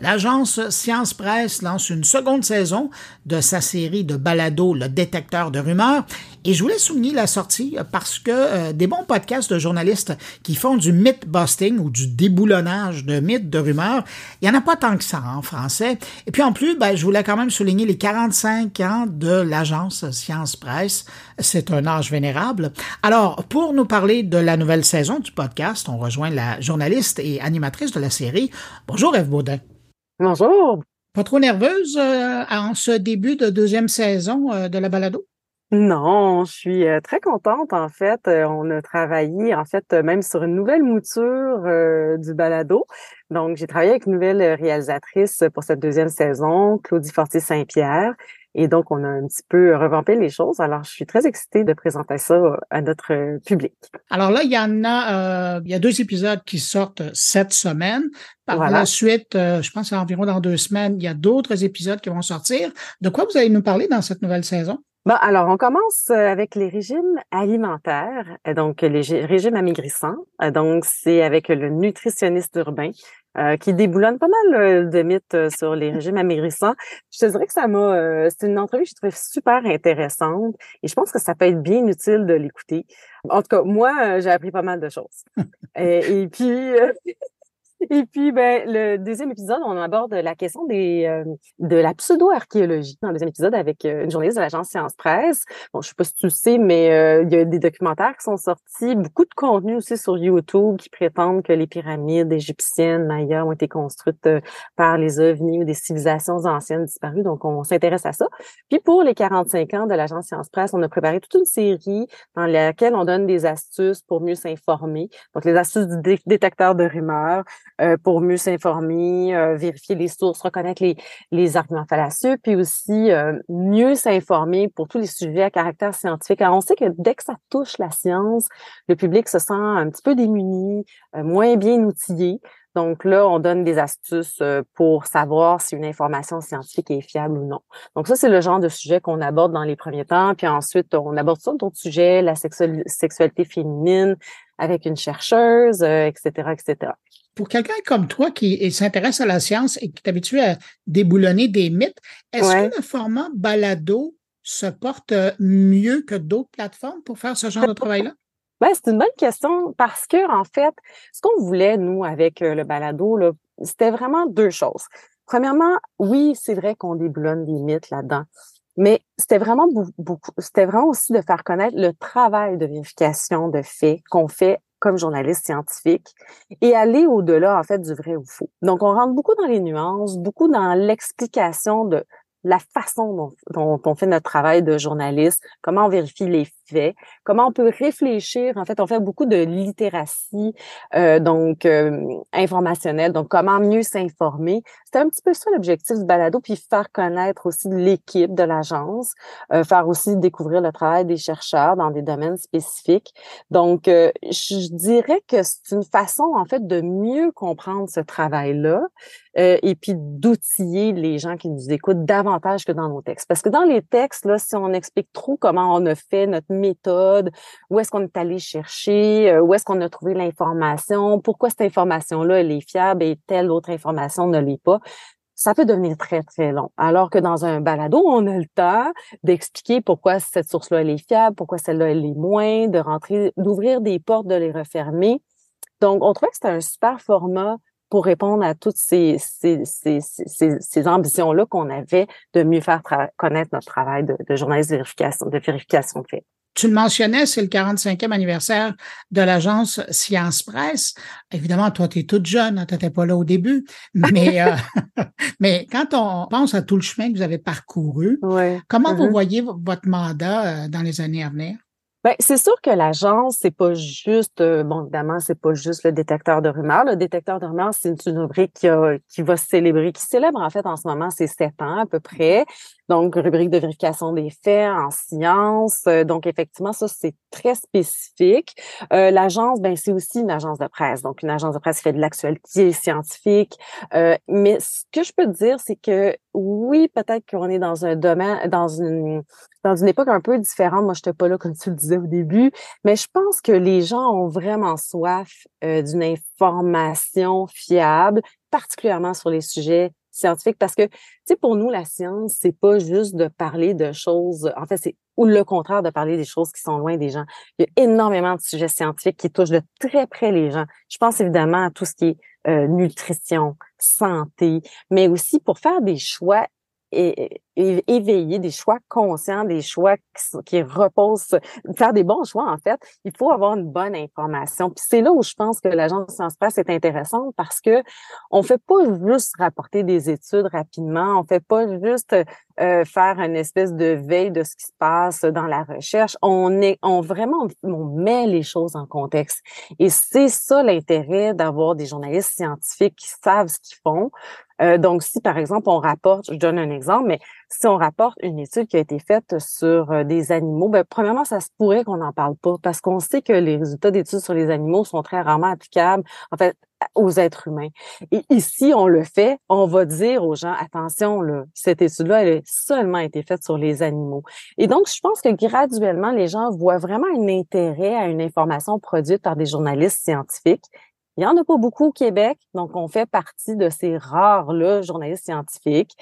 L'agence Science Presse lance une seconde saison de sa série de balado Le détecteur de rumeurs. Et je voulais souligner la sortie parce que euh, des bons podcasts de journalistes qui font du myth-busting ou du déboulonnage de mythes, de rumeurs, il n'y en a pas tant que ça en français. Et puis en plus, ben, je voulais quand même souligner les 45 ans de l'agence Science Presse. C'est un âge vénérable. Alors, pour nous parler de la nouvelle saison du podcast, on rejoint la journaliste et animatrice de la série. Bonjour Eve Baudin. Bonjour. Pas trop nerveuse euh, en ce début de deuxième saison euh, de la balado? Non, je suis euh, très contente en fait. Euh, on a travaillé en fait même sur une nouvelle mouture euh, du balado. Donc j'ai travaillé avec une nouvelle réalisatrice pour cette deuxième saison, Claudie Fortier-Saint-Pierre. Et donc on a un petit peu revampé les choses. Alors je suis très excitée de présenter ça à notre public. Alors là, il y en a, il y a deux épisodes qui sortent cette semaine. Par la suite, je pense environ dans deux semaines, il y a d'autres épisodes qui vont sortir. De quoi vous allez nous parler dans cette nouvelle saison? Bon, alors, on commence euh, avec les régimes alimentaires, euh, donc les régimes amaigrissants. Euh, donc, c'est avec le nutritionniste urbain qui déboulonne pas mal de mythes sur les régimes amaigrissants. Je te dirais que ça m'a, c'est une entrevue que je trouve super intéressante et je pense que ça peut être bien utile de l'écouter. En tout cas, moi, j'ai appris pas mal de choses. et, et puis, et puis, ben, le deuxième épisode, on aborde la question des, euh, de la pseudo-archéologie. Dans le deuxième épisode, avec euh, une journaliste de l'agence Science Presse. Bon, je sais pas si tu le sais, mais euh, il y a des documentaires qui sont sortis, beaucoup de contenu aussi sur YouTube qui prétendent que les pyramides égyptiennes, mayas, ont été construites par les ovnis ou des civilisations anciennes disparues. Donc, on s'intéresse à ça. Puis, pour les 45 ans de l'agence Science Presse, on a préparé toute une série dans laquelle on donne des astuces pour mieux s'informer. Donc, les astuces du détecteur de rumeurs, euh, pour mieux s'informer, euh, vérifier les sources, reconnaître les, les arguments fallacieux, puis aussi euh, mieux s'informer pour tous les sujets à caractère scientifique. Alors, on sait que dès que ça touche la science, le public se sent un petit peu démuni, moins bien outillé. Donc là, on donne des astuces pour savoir si une information scientifique est fiable ou non. Donc ça, c'est le genre de sujet qu'on aborde dans les premiers temps. Puis ensuite, on aborde ça d'autres sujets, la sexualité féminine avec une chercheuse, etc., etc pour quelqu'un comme toi qui s'intéresse à la science et qui est habitué à déboulonner des mythes, est-ce que le format balado se porte euh, mieux que d'autres plateformes pour faire ce genre de travail-là? Ben, c'est une bonne question parce que, en fait, ce qu'on voulait, nous, avec euh, le balado, c'était vraiment deux choses. Premièrement, oui, c'est vrai qu'on déboulonne des mythes là-dedans, mais c'était vraiment beaucoup, c'était vraiment aussi de faire connaître le travail de vérification de faits qu'on fait comme journaliste scientifique et aller au-delà, en fait, du vrai ou faux. Donc, on rentre beaucoup dans les nuances, beaucoup dans l'explication de la façon dont, on fait notre travail de journaliste, comment on vérifie les faits, comment on peut réfléchir. En fait, on fait beaucoup de littératie, euh, donc euh, informationnelle, donc comment mieux s'informer. C'était un petit peu ça l'objectif du balado, puis faire connaître aussi l'équipe de l'agence, euh, faire aussi découvrir le travail des chercheurs dans des domaines spécifiques. Donc, euh, je dirais que c'est une façon, en fait, de mieux comprendre ce travail-là euh, et puis d'outiller les gens qui nous écoutent davantage que dans nos textes. Parce que dans les textes, là, si on explique trop comment on a fait notre méthode, où est-ce qu'on est allé chercher, euh, où est-ce qu'on a trouvé l'information, pourquoi cette information-là, elle est fiable et telle autre information ne l'est pas, ça peut devenir très, très long. Alors que dans un balado, on a le temps d'expliquer pourquoi cette source-là, est fiable, pourquoi celle-là, elle est moins, de rentrer, d'ouvrir des portes, de les refermer. Donc, on trouvait que c'était un super format pour répondre à toutes ces, ambitions-là qu'on avait de mieux faire connaître notre travail de, journaliste de vérification, de vérification de faits. Tu le mentionnais, c'est le 45e anniversaire de l'agence Science Presse. Évidemment, toi, tu es toute jeune, hein, tu n'étais pas là au début, mais, euh, mais quand on pense à tout le chemin que vous avez parcouru, comment vous mm-hmm. voyez votre mandat euh, dans les années à venir? Ben, c'est sûr que l'agence, c'est pas juste, euh, bon, évidemment, c'est pas juste le détecteur de rumeurs. Le détecteur de rumeurs, c'est une, rubrique qui, qui va se célébrer, qui célèbre en fait en ce moment, c'est sept ans à peu près. Donc, rubrique de vérification des faits en sciences. Euh, donc, effectivement, ça, c'est très spécifique. Euh, l'agence, ben, c'est aussi une agence de presse. Donc, une agence de presse qui fait de l'actualité scientifique. mais ce que je peux te dire, c'est que oui, peut-être qu'on est dans un domaine, dans une dans une époque un peu différente. Moi, je n'étais pas là comme tu le disais au début, mais je pense que les gens ont vraiment soif euh, d'une information fiable, particulièrement sur les sujets scientifiques, parce que, tu sais, pour nous, la science, c'est pas juste de parler de choses, en fait, c'est ou le contraire de parler des choses qui sont loin des gens. Il y a énormément de sujets scientifiques qui touchent de très près les gens. Je pense évidemment à tout ce qui est euh, nutrition, santé, mais aussi pour faire des choix éveillés, des choix conscients, des choix qui, reposent, faire des bons choix en fait, il faut avoir une bonne information. Puis c'est là où je pense que l'agence Science Presse est intéressante parce que on fait pas juste rapporter des études rapidement, on fait pas juste euh, faire une espèce de veille de ce qui se passe dans la recherche. On est, on vraiment, on met les choses en contexte. Et c'est ça l'intérêt d'avoir des journalistes scientifiques qui savent ce qu'ils font, euh, donc, si par exemple on rapporte, je donne un exemple, mais si on rapporte une étude qui a été faite sur euh, des animaux, ben, premièrement, ça se pourrait qu'on n'en parle pas parce qu'on sait que les résultats d'études sur les animaux sont très rarement applicables, en fait, aux êtres humains. Et ici, on le fait, on va dire aux gens, attention, là, cette étude-là, elle a seulement été faite sur les animaux. Et donc, je pense que graduellement, les gens voient vraiment un intérêt à une information produite par des journalistes scientifiques il n'y en a pas beaucoup au Québec, donc on fait partie de ces rares-là journalistes scientifiques.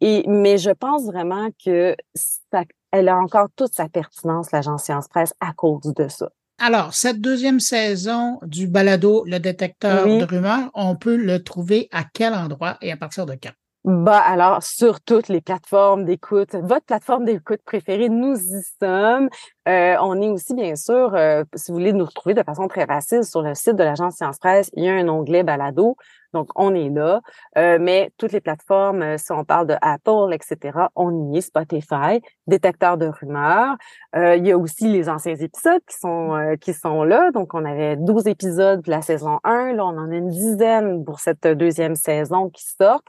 Et, mais je pense vraiment que ça, elle a encore toute sa pertinence, l'agence Science Presse, à cause de ça. Alors, cette deuxième saison du balado Le détecteur de rumeurs, on peut le trouver à quel endroit et à partir de quand? Bah alors sur toutes les plateformes d'écoute, votre plateforme d'écoute préférée, nous y sommes. Euh, on est aussi bien sûr, euh, si vous voulez nous retrouver de façon très facile sur le site de l'agence Science Presse, il y a un onglet balado. Donc, on est là. Euh, mais toutes les plateformes, euh, si on parle de Apple, etc., on y est, Spotify, détecteur de rumeurs. Euh, il y a aussi les anciens épisodes qui sont qui sont là. Donc, on avait 12 épisodes de la saison 1. Là, on en a une dizaine pour cette deuxième saison qui sortent.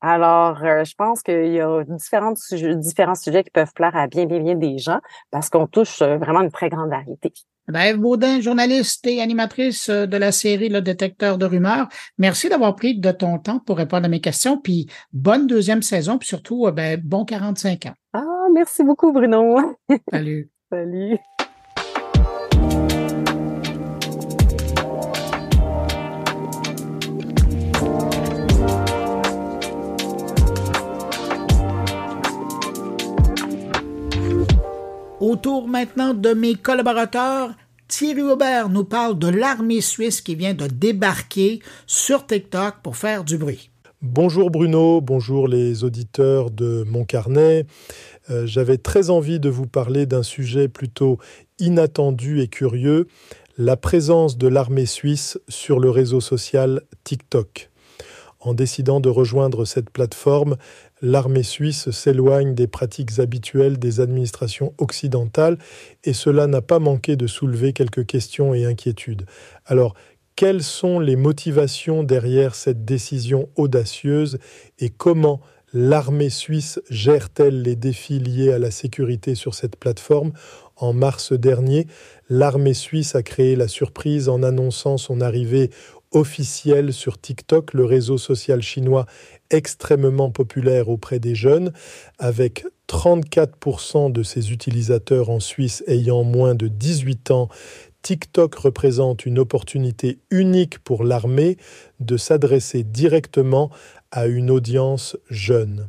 Alors, je pense qu'il y a différents sujets, différents sujets qui peuvent plaire à bien, bien, bien des gens parce qu'on touche vraiment une très grande variété. Ben, Baudin, journaliste et animatrice euh, de la série Le Détecteur de rumeurs, merci d'avoir pris de ton temps pour répondre à mes questions, puis bonne deuxième saison, puis surtout, euh, ben, bon 45 ans. Ah, merci beaucoup, Bruno. Salut. Salut. Autour maintenant de mes collaborateurs, Thierry Aubert nous parle de l'armée suisse qui vient de débarquer sur TikTok pour faire du bruit. Bonjour Bruno, bonjour les auditeurs de mon carnet. Euh, j'avais très envie de vous parler d'un sujet plutôt inattendu et curieux, la présence de l'armée suisse sur le réseau social TikTok. En décidant de rejoindre cette plateforme, l'armée suisse s'éloigne des pratiques habituelles des administrations occidentales et cela n'a pas manqué de soulever quelques questions et inquiétudes. Alors, quelles sont les motivations derrière cette décision audacieuse et comment l'armée suisse gère-t-elle les défis liés à la sécurité sur cette plateforme? En mars dernier, l'armée suisse a créé la surprise en annonçant son arrivée officiel sur TikTok, le réseau social chinois extrêmement populaire auprès des jeunes, avec 34% de ses utilisateurs en Suisse ayant moins de 18 ans. TikTok représente une opportunité unique pour l'armée de s'adresser directement à une audience jeune.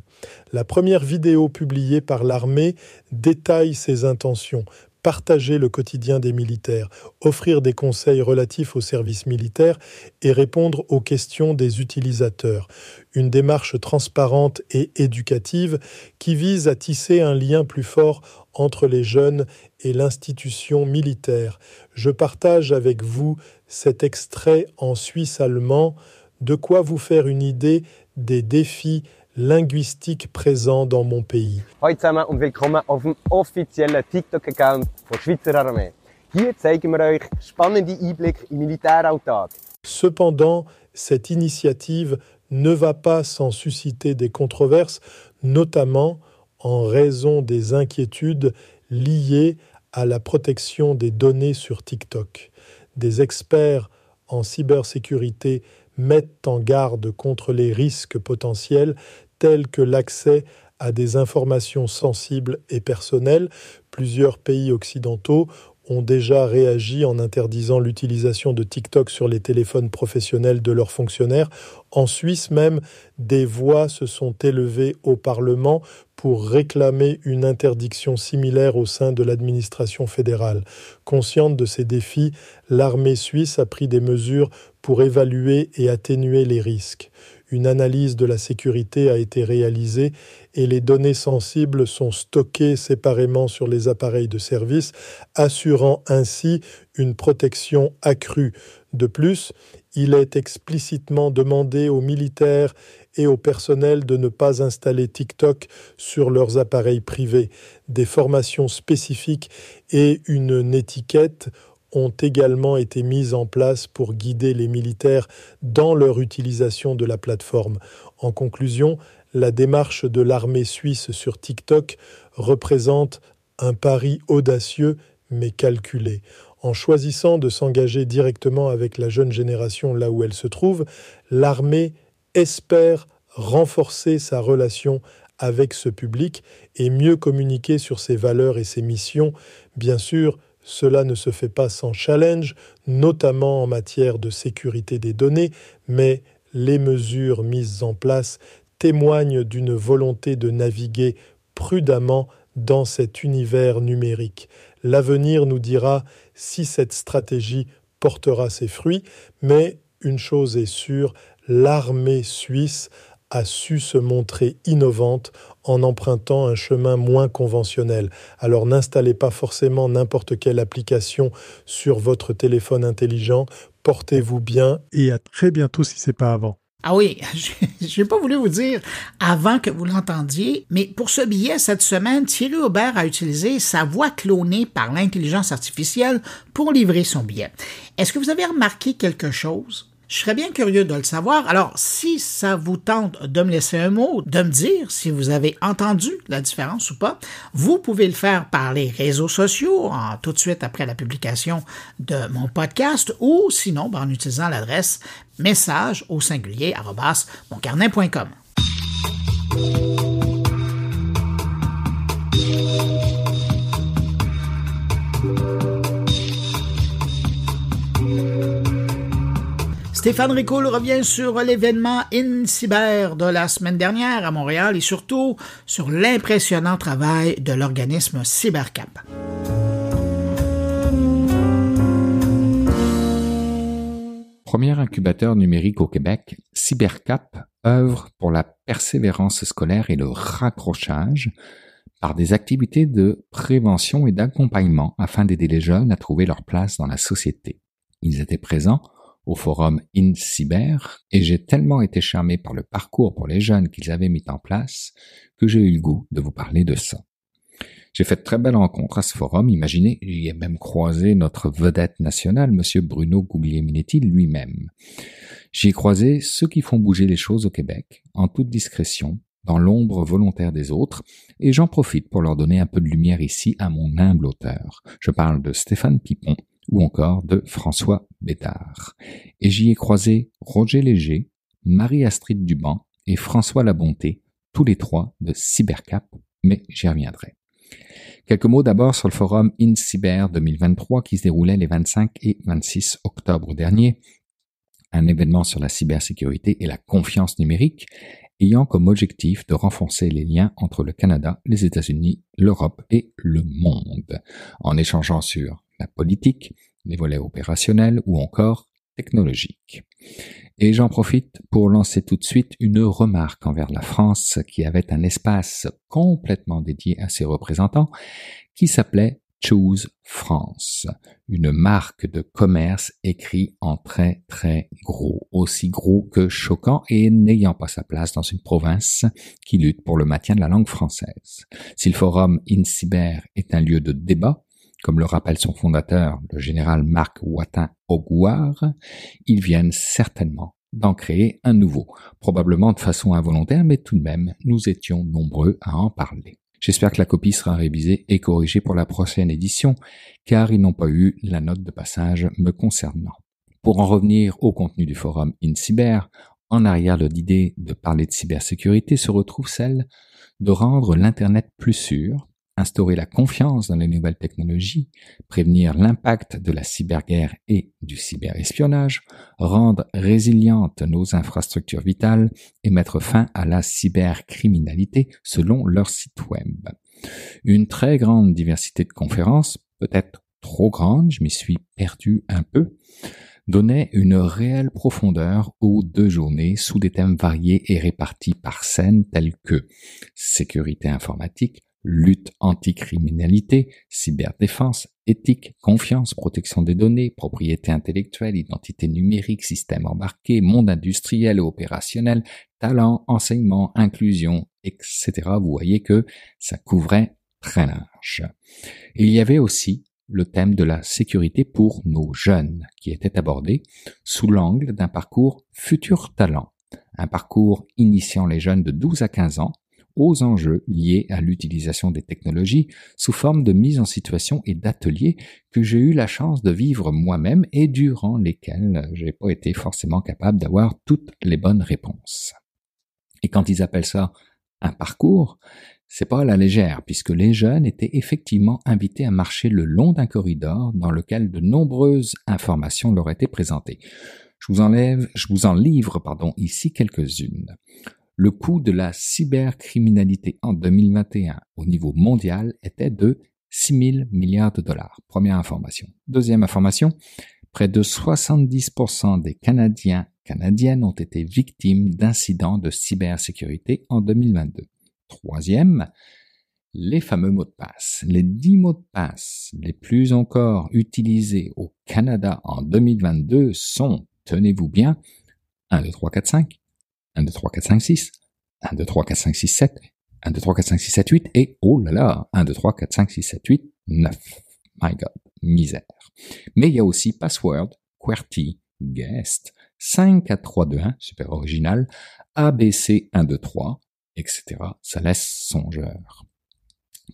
La première vidéo publiée par l'armée détaille ses intentions, partager le quotidien des militaires, offrir des conseils relatifs au service militaire et répondre aux questions des utilisateurs. Une démarche transparente et éducative qui vise à tisser un lien plus fort entre les jeunes et l'institution militaire. Je partage avec vous cet extrait en suisse allemand, de quoi vous faire une idée des défis linguistique présent dans mon pays. Hallo zusammen und willkommen auf dem offiziellen TikTok-Account der Schweizer Armee. Hier zeigen wir euch spannende Einblicke im Militäralltag. Cependant, cette initiative ne va pas sans susciter des controverses, notamment en raison des inquiétudes liées à la protection des données sur TikTok. Des experts en cybersécurité mettent en garde contre les risques potentiels tels que l'accès à des informations sensibles et personnelles. Plusieurs pays occidentaux ont déjà réagi en interdisant l'utilisation de TikTok sur les téléphones professionnels de leurs fonctionnaires. En Suisse même, des voix se sont élevées au Parlement pour réclamer une interdiction similaire au sein de l'administration fédérale. Consciente de ces défis, l'armée suisse a pris des mesures pour évaluer et atténuer les risques. Une analyse de la sécurité a été réalisée et les données sensibles sont stockées séparément sur les appareils de service, assurant ainsi une protection accrue. De plus, il est explicitement demandé aux militaires et au personnel de ne pas installer TikTok sur leurs appareils privés. Des formations spécifiques et une étiquette ont également été mises en place pour guider les militaires dans leur utilisation de la plateforme. En conclusion, la démarche de l'armée suisse sur TikTok représente un pari audacieux mais calculé. En choisissant de s'engager directement avec la jeune génération là où elle se trouve, l'armée espère renforcer sa relation avec ce public et mieux communiquer sur ses valeurs et ses missions. Bien sûr, cela ne se fait pas sans challenge, notamment en matière de sécurité des données, mais les mesures mises en place témoignent d'une volonté de naviguer prudemment dans cet univers numérique. L'avenir nous dira si cette stratégie portera ses fruits, mais une chose est sûre, l'armée suisse a su se montrer innovante en empruntant un chemin moins conventionnel. Alors n'installez pas forcément n'importe quelle application sur votre téléphone intelligent, portez-vous bien et à très bientôt si c'est pas avant. Ah oui, j'ai pas voulu vous dire avant que vous l'entendiez, mais pour ce billet cette semaine, Thierry Aubert a utilisé sa voix clonée par l'intelligence artificielle pour livrer son billet. Est-ce que vous avez remarqué quelque chose? Je serais bien curieux de le savoir. Alors, si ça vous tente de me laisser un mot, de me dire si vous avez entendu la différence ou pas, vous pouvez le faire par les réseaux sociaux, tout de suite après la publication de mon podcast, ou sinon ben, en utilisant l'adresse message au singulier moncarnet.com. Stéphane Ricoul revient sur l'événement InCyber de la semaine dernière à Montréal et surtout sur l'impressionnant travail de l'organisme CyberCap. Premier incubateur numérique au Québec, CyberCap œuvre pour la persévérance scolaire et le raccrochage par des activités de prévention et d'accompagnement afin d'aider les jeunes à trouver leur place dans la société. Ils étaient présents au forum InCyber et j'ai tellement été charmé par le parcours pour les jeunes qu'ils avaient mis en place que j'ai eu le goût de vous parler de ça. J'ai fait de très belles rencontres à ce forum. Imaginez, j'y ai même croisé notre vedette nationale, monsieur Bruno Guglielminetti lui-même. J'y ai croisé ceux qui font bouger les choses au Québec, en toute discrétion, dans l'ombre volontaire des autres, et j'en profite pour leur donner un peu de lumière ici à mon humble auteur. Je parle de Stéphane Pipon, ou encore de François Bétard. Et j'y ai croisé Roger Léger, Marie-Astrid Duban et François Labonté, tous les trois de Cybercap, mais j'y reviendrai. Quelques mots d'abord sur le forum InCyber 2023 qui se déroulait les 25 et 26 octobre dernier, un événement sur la cybersécurité et la confiance numérique, ayant comme objectif de renforcer les liens entre le Canada, les États-Unis, l'Europe et le monde, en échangeant sur la politique, les volets opérationnels ou encore technologiques. Et j'en profite pour lancer tout de suite une remarque envers la France qui avait un espace complètement dédié à ses représentants qui s'appelait Choose France, une marque de commerce écrit en très très gros, aussi gros que choquant et n'ayant pas sa place dans une province qui lutte pour le maintien de la langue française. Si le forum InCyber est un lieu de débat, comme le rappelle son fondateur, le général Marc Watin Auguard, ils viennent certainement d'en créer un nouveau, probablement de façon involontaire, mais tout de même, nous étions nombreux à en parler. J'espère que la copie sera révisée et corrigée pour la prochaine édition, car ils n'ont pas eu la note de passage me concernant. Pour en revenir au contenu du forum InCyber, en arrière de l'idée de parler de cybersécurité se retrouve celle de rendre l'Internet plus sûr, instaurer la confiance dans les nouvelles technologies, prévenir l'impact de la cyberguerre et du cyberespionnage, rendre résilientes nos infrastructures vitales et mettre fin à la cybercriminalité selon leur site web. Une très grande diversité de conférences, peut-être trop grande, je m'y suis perdu un peu, donnait une réelle profondeur aux deux journées sous des thèmes variés et répartis par scènes tels que sécurité informatique, lutte anticriminalité, cyberdéfense, éthique, confiance, protection des données, propriété intellectuelle, identité numérique, système embarqué, monde industriel et opérationnel, talent, enseignement, inclusion, etc. Vous voyez que ça couvrait très large. Il y avait aussi le thème de la sécurité pour nos jeunes qui était abordé sous l'angle d'un parcours futur talent, un parcours initiant les jeunes de 12 à 15 ans aux enjeux liés à l'utilisation des technologies sous forme de mise en situation et d'ateliers que j'ai eu la chance de vivre moi-même et durant lesquels j'ai pas été forcément capable d'avoir toutes les bonnes réponses. Et quand ils appellent ça un parcours, c'est pas à la légère, puisque les jeunes étaient effectivement invités à marcher le long d'un corridor dans lequel de nombreuses informations leur étaient présentées. Je vous enlève, je vous en livre, pardon, ici quelques-unes. Le coût de la cybercriminalité en 2021 au niveau mondial était de 6 000 milliards de dollars. Première information. Deuxième information, près de 70% des Canadiens canadiennes ont été victimes d'incidents de cybersécurité en 2022. Troisième, les fameux mots de passe. Les dix mots de passe les plus encore utilisés au Canada en 2022 sont, tenez-vous bien, 1, 2, 3, 4, 5, 1, 2, 3, 4, 5, 6, 1, 2, 3, 4, 5, 6, 7, 1, 2, 3, 4, 5, 6, 7, 8, et oh là là, 1, 2, 3, 4, 5, 6, 7, 8, 9. My God, misère. Mais il y a aussi password, QWERTY, guest, 5, 4, 3, 2, 1, super original, ABC 1, 2, 3, etc. Ça laisse songeur.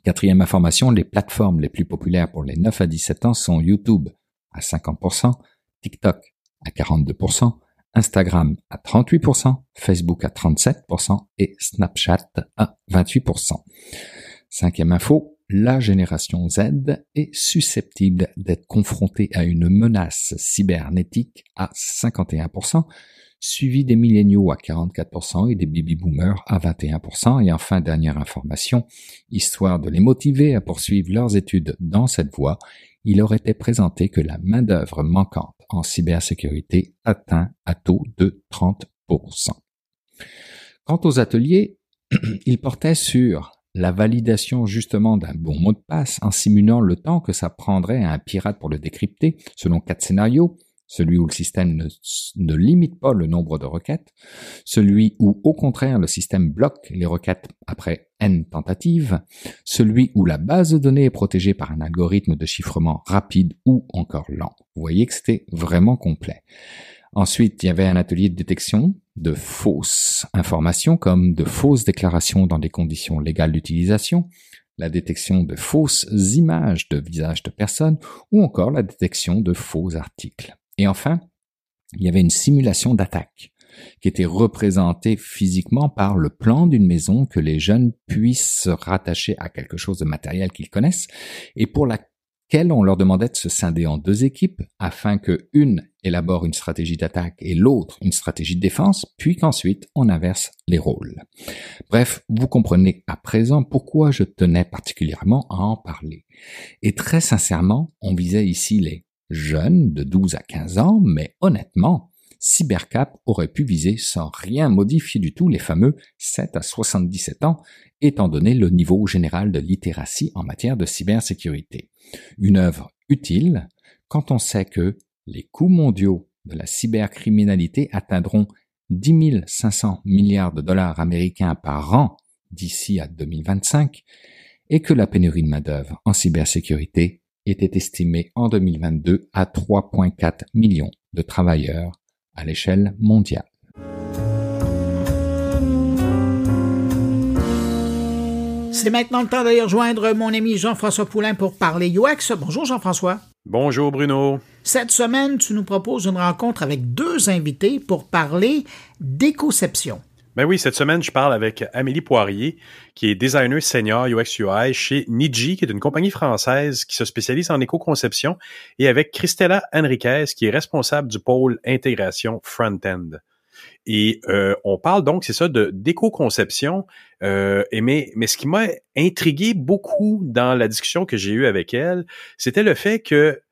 Quatrième information, les plateformes les plus populaires pour les 9 à 17 ans sont YouTube à 50%, TikTok à 42%, Instagram à 38%, Facebook à 37% et Snapchat à 28%. Cinquième info, la génération Z est susceptible d'être confrontée à une menace cybernétique à 51%, suivi des milléniaux à 44% et des baby boomers à 21%. Et enfin, dernière information, histoire de les motiver à poursuivre leurs études dans cette voie, il aurait été présenté que la main-d'œuvre manquante en cybersécurité atteint un taux de 30%. Quant aux ateliers, ils portaient sur la validation justement d'un bon mot de passe en simulant le temps que ça prendrait à un pirate pour le décrypter, selon quatre scénarios, celui où le système ne, limite pas le nombre de requêtes, celui où au contraire le système bloque les requêtes après n tentatives, celui où la base de données est protégée par un algorithme de chiffrement rapide ou encore lent. Vous voyez que c'était vraiment complet. Ensuite, il y avait un atelier de détection de fausses informations comme de fausses déclarations dans des conditions légales d'utilisation, la détection de fausses images de visages de personnes ou encore la détection de faux articles. Et enfin, il y avait une simulation d'attaque qui était représentée physiquement par le plan d'une maison que les jeunes puissent se rattacher à quelque chose de matériel qu'ils connaissent et pour laquelle on leur demandait de se scinder en deux équipes afin que une élabore une stratégie d'attaque et l'autre une stratégie de défense, puis qu'ensuite on inverse les rôles. Bref, vous comprenez à présent pourquoi je tenais particulièrement à en parler. Et très sincèrement, on visait ici les jeune de 12 à 15 ans, mais honnêtement, Cybercap aurait pu viser sans rien modifier du tout les fameux 7 à 77 ans, étant donné le niveau général de littératie en matière de cybersécurité. Une œuvre utile quand on sait que les coûts mondiaux de la cybercriminalité atteindront 10 500 milliards de dollars américains par an d'ici à 2025 et que la pénurie de main-d'œuvre en cybersécurité était estimé en 2022 à 3,4 millions de travailleurs à l'échelle mondiale. C'est maintenant le temps d'aller rejoindre mon ami Jean-François Poulain pour parler UX. Bonjour Jean-François. Bonjour Bruno. Cette semaine, tu nous proposes une rencontre avec deux invités pour parler d'écoception. Ben oui, cette semaine, je parle avec Amélie Poirier, qui est designer senior UX UI chez Niji, qui est une compagnie française qui se spécialise en éco-conception, et avec Christella Henriquez, qui est responsable du pôle intégration front-end. Et euh, on parle donc, c'est ça, de d'éco-conception. Euh, mais, mais ce qui m'a intrigué beaucoup dans la discussion que j'ai eue avec elle, c'était le fait que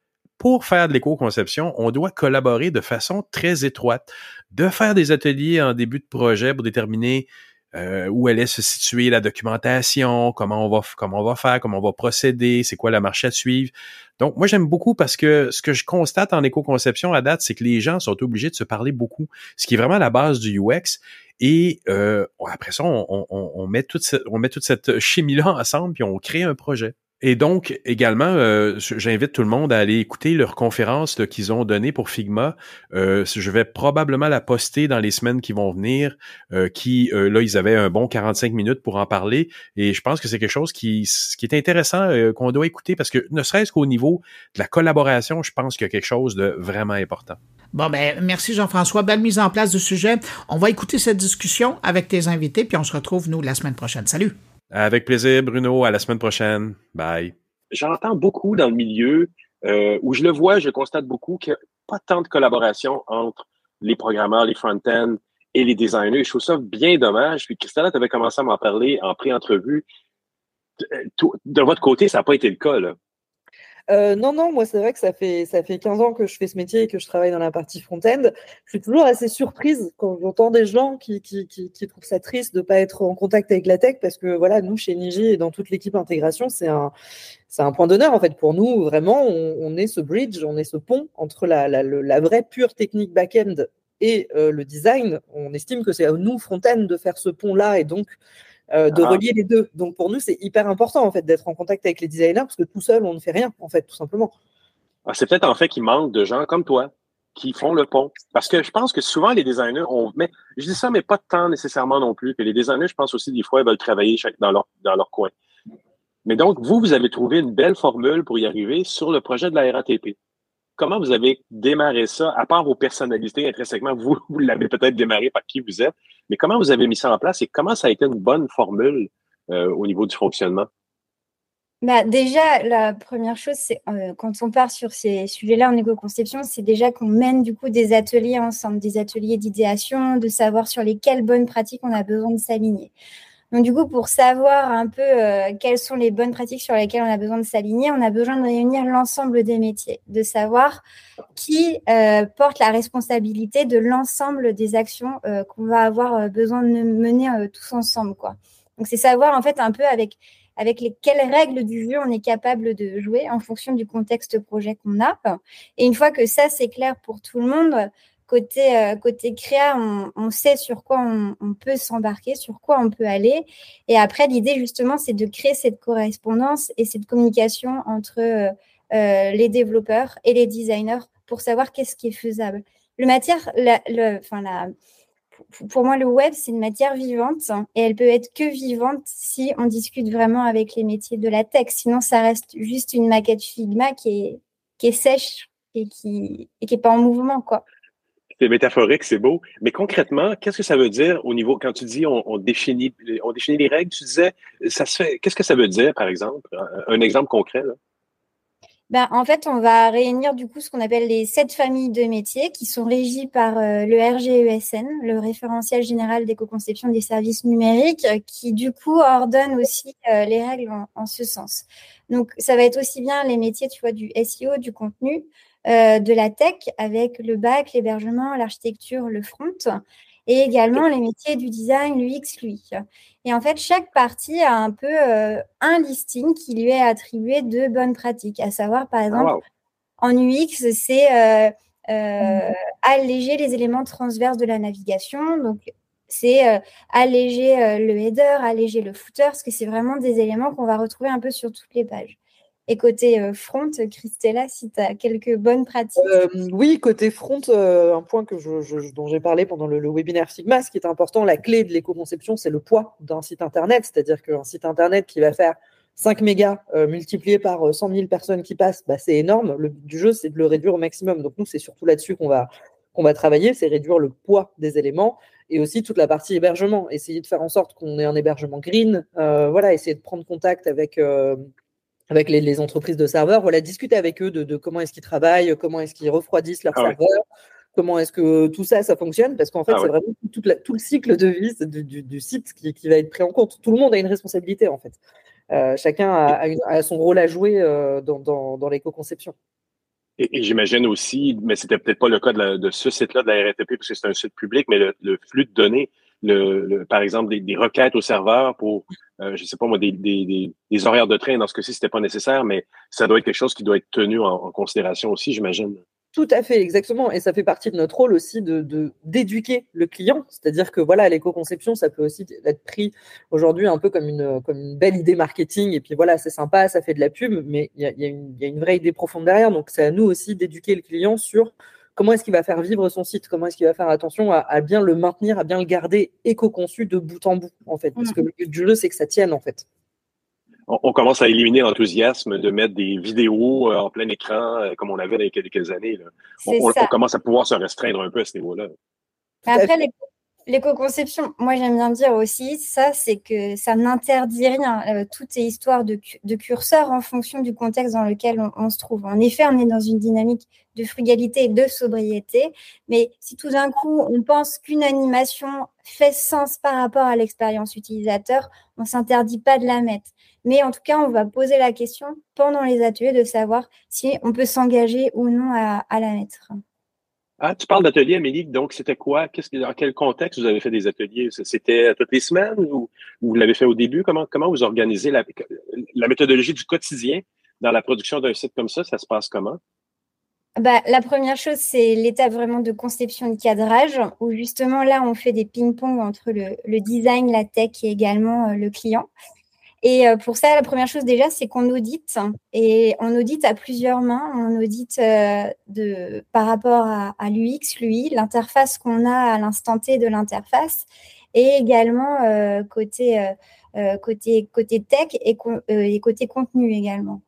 pour faire de l'éco-conception, on doit collaborer de façon très étroite, de faire des ateliers en début de projet pour déterminer euh, où allait se situer la documentation, comment on va comment on va faire, comment on va procéder, c'est quoi la marche à suivre. Donc moi j'aime beaucoup parce que ce que je constate en éco-conception à date, c'est que les gens sont obligés de se parler beaucoup, ce qui est vraiment la base du UX. Et euh, après ça, on, met toute cette, on met toute cette chimie là ensemble puis on crée un projet. Et donc, également, euh, j'invite tout le monde à aller écouter leur conférence qu'ils ont donnée pour Figma. Euh, je vais probablement la poster dans les semaines qui vont venir, euh, qui, là, ils avaient un bon 45 minutes pour en parler. Et je pense que c'est quelque chose qui, qui est intéressant, qu'on doit écouter, parce que ne serait-ce qu'au niveau de la collaboration, je pense qu'il y a quelque chose de vraiment important. Bon, ben, merci Jean-François. Belle mise en place du sujet. On va écouter cette discussion avec tes invités, puis on se retrouve, nous, la semaine prochaine. Salut! Avec plaisir, Bruno. À la semaine prochaine. Bye. J'entends beaucoup dans le milieu euh, où je le vois, je constate beaucoup qu'il n'y a pas tant de collaboration entre les programmeurs, les front-end et les designers. Je trouve ça bien dommage. Puis Christelle, tu avais commencé à m'en parler en pré-entrevue. De votre côté, ça n'a pas été le cas. Là. Euh, non, non, moi c'est vrai que ça fait, ça fait 15 ans que je fais ce métier et que je travaille dans la partie front-end. Je suis toujours assez surprise quand j'entends des gens qui, qui, qui, qui, trouvent ça triste de ne pas être en contact avec la tech parce que voilà, nous chez Niji et dans toute l'équipe intégration, c'est un, c'est un point d'honneur en fait pour nous. Vraiment, on, est ce bridge, on est ce pont entre la, la, la vraie pure technique back-end et euh, le design. On estime que c'est à nous, front-end, de faire ce pont-là et donc euh, de ah. relier les deux. Donc pour nous, c'est hyper important en fait d'être en contact avec les designers parce que tout seul, on ne fait rien en fait, tout simplement. Ah, c'est peut-être en fait qu'il manque de gens comme toi qui font le pont. Parce que je pense que souvent les designers, on mais je dis ça, mais pas de temps nécessairement non plus. Que les designers, je pense aussi des fois, ils veulent travailler dans leur dans leur coin. Mais donc vous, vous avez trouvé une belle formule pour y arriver sur le projet de la RATP. Comment vous avez démarré ça, à part vos personnalités intrinsèquement, vous, vous l'avez peut-être démarré par qui vous êtes, mais comment vous avez mis ça en place et comment ça a été une bonne formule euh, au niveau du fonctionnement? Bah déjà, la première chose, c'est euh, quand on part sur ces sujets-là en éco-conception, c'est déjà qu'on mène du coup des ateliers ensemble, des ateliers d'idéation, de savoir sur lesquelles bonnes pratiques on a besoin de s'aligner. Donc du coup, pour savoir un peu euh, quelles sont les bonnes pratiques sur lesquelles on a besoin de s'aligner, on a besoin de réunir l'ensemble des métiers, de savoir qui euh, porte la responsabilité de l'ensemble des actions euh, qu'on va avoir besoin de mener tous ensemble. Donc c'est savoir en fait un peu avec avec les, quelles règles du jeu on est capable de jouer en fonction du contexte projet qu'on a. Et une fois que ça c'est clair pour tout le monde, Côté, euh, créa, on, sait sur quoi on, peut s'embarquer, sur quoi on peut aller. Et après, l'idée, justement, c'est de créer cette correspondance et cette communication entre euh, euh, les développeurs et les designers pour savoir qu'est-ce qui est faisable. Le matière, pour moi, le web, c'est une matière vivante et elle peut être que vivante si on discute vraiment avec les métiers de la tech. Sinon, ça reste juste une maquette Figma qui est, sèche et qui n'est pas en mouvement, quoi c'est métaphorique, c'est beau. Mais concrètement, qu'est-ce que ça veut dire au niveau, quand tu dis on, définit, on définit les règles, tu disais, ça se fait, qu'est-ce que ça veut dire, par exemple? Un, exemple concret, là? Ben, en fait, on va réunir du coup ce qu'on appelle les sept familles de métiers qui sont régies par euh, le RGESN, le référentiel général d'éco-conception des services numériques, qui du coup ordonne aussi euh, les règles en, en, ce sens. Donc, ça va être aussi bien les métiers, tu vois, du SEO, du contenu, euh, de la tech avec le bac, l'hébergement, l'architecture, le front, et également les métiers du design, l'UX, l'UI. Et en fait, chaque partie a un peu euh, un listing qui lui est attribué de bonnes pratiques, à savoir, par exemple, en UX, c'est euh, mmh. alléger les éléments transverses de la navigation. Donc, c'est alléger le header, alléger le footer, parce que c'est vraiment des éléments qu'on va retrouver un peu sur toutes les pages. Et côté euh, front, Christella, si tu as quelques bonnes pratiques. Euh, oui, côté front, euh, un point que dont j'ai parlé pendant le, webinaire Sigma, ce qui est important, la clé de l'éco-conception, c'est le poids d'un site Internet. C'est-à-dire qu'un site Internet qui va faire 5 mégas multiplié par 100 000 personnes qui passent, bah, c'est énorme. Le but du jeu, c'est de le réduire au maximum. Donc nous, c'est surtout là-dessus qu'on va, travailler, c'est réduire le poids des éléments et aussi toute la partie hébergement. Essayer de faire en sorte qu'on ait un hébergement green, voilà, essayer de prendre contact avec avec les, les, entreprises de serveurs, voilà, discuter avec eux de, de comment est-ce qu'ils travaillent, comment est-ce qu'ils refroidissent leurs ah serveurs, comment est-ce que tout ça, ça fonctionne, parce qu'en fait, ah c'est vraiment tout, la, tout, le cycle de vie du, du, du site qui, qui, va être pris en compte. Tout le monde a une responsabilité, en fait. Euh, chacun a, a, une, a, son rôle à jouer euh, dans, dans, dans l'éco-conception. Et, et j'imagine aussi, mais c'était peut-être pas le cas de, la, de ce site-là de la RATP, parce que c'est un site public, mais le, le flux de données, par exemple, des, requêtes au serveur pour, euh, je sais pas moi, des, des, horaires de train. Dans ce cas-ci, c'était pas nécessaire, mais ça doit être quelque chose qui doit être tenu en, considération aussi, j'imagine. Tout à fait, exactement. Et ça fait partie de notre rôle aussi de d'éduquer le client. C'est-à-dire que voilà, l'éco-conception, ça peut aussi être pris aujourd'hui un peu comme une, comme une belle idée marketing. Et puis voilà, c'est sympa, ça fait de la pub, mais il y a, une vraie idée profonde derrière. Donc c'est à nous aussi d'éduquer le client sur comment est-ce qu'il va faire vivre son site, comment est-ce qu'il va faire attention à, à, bien le maintenir, à bien le garder éco-conçu de bout en bout, en fait? Parce que le but du jeu, c'est que ça tienne, en fait on, commence à éliminer l'enthousiasme de mettre des vidéos euh, en plein écran euh, comme on avait il y a quelques années. On, on, on, commence à pouvoir se restreindre un peu à ce niveau-là. Après, l'éco-conception, moi j'aime bien dire aussi, ça, c'est que ça n'interdit rien. Euh, tout est histoire de, curseur en fonction du contexte dans lequel on, se trouve. En effet, on est dans une dynamique de frugalité et de sobriété, mais si tout d'un coup on pense qu'une animation fait sens par rapport à l'expérience utilisateur, on s'interdit pas de la mettre. Mais en tout cas, on va poser la question pendant les ateliers de savoir si on peut s'engager ou non à, la mettre. Ah, tu parles d'ateliers, Amélie. Donc, c'était quoi? Qu'est-ce que, dans quel contexte vous avez fait des ateliers? C'était toutes les semaines ou, ou vous l'avez fait au début? Comment, comment vous organisez la, la méthodologie du quotidien dans la production d'un site comme ça? Ça se passe comment? Bah, la première chose, c'est l'étape vraiment de conception de cadrage, où justement là, on fait des ping-pong entre le, le, design, la tech et également euh, le client. Et euh, pour ça, la première chose déjà, c'est qu'on audite. Et on audite à plusieurs mains. On audite euh, de, par rapport à, l'UX, l'UI, l'interface qu'on a à l'instant T de l'interface, et également euh, côté, côté, côté tech et, côté contenu également.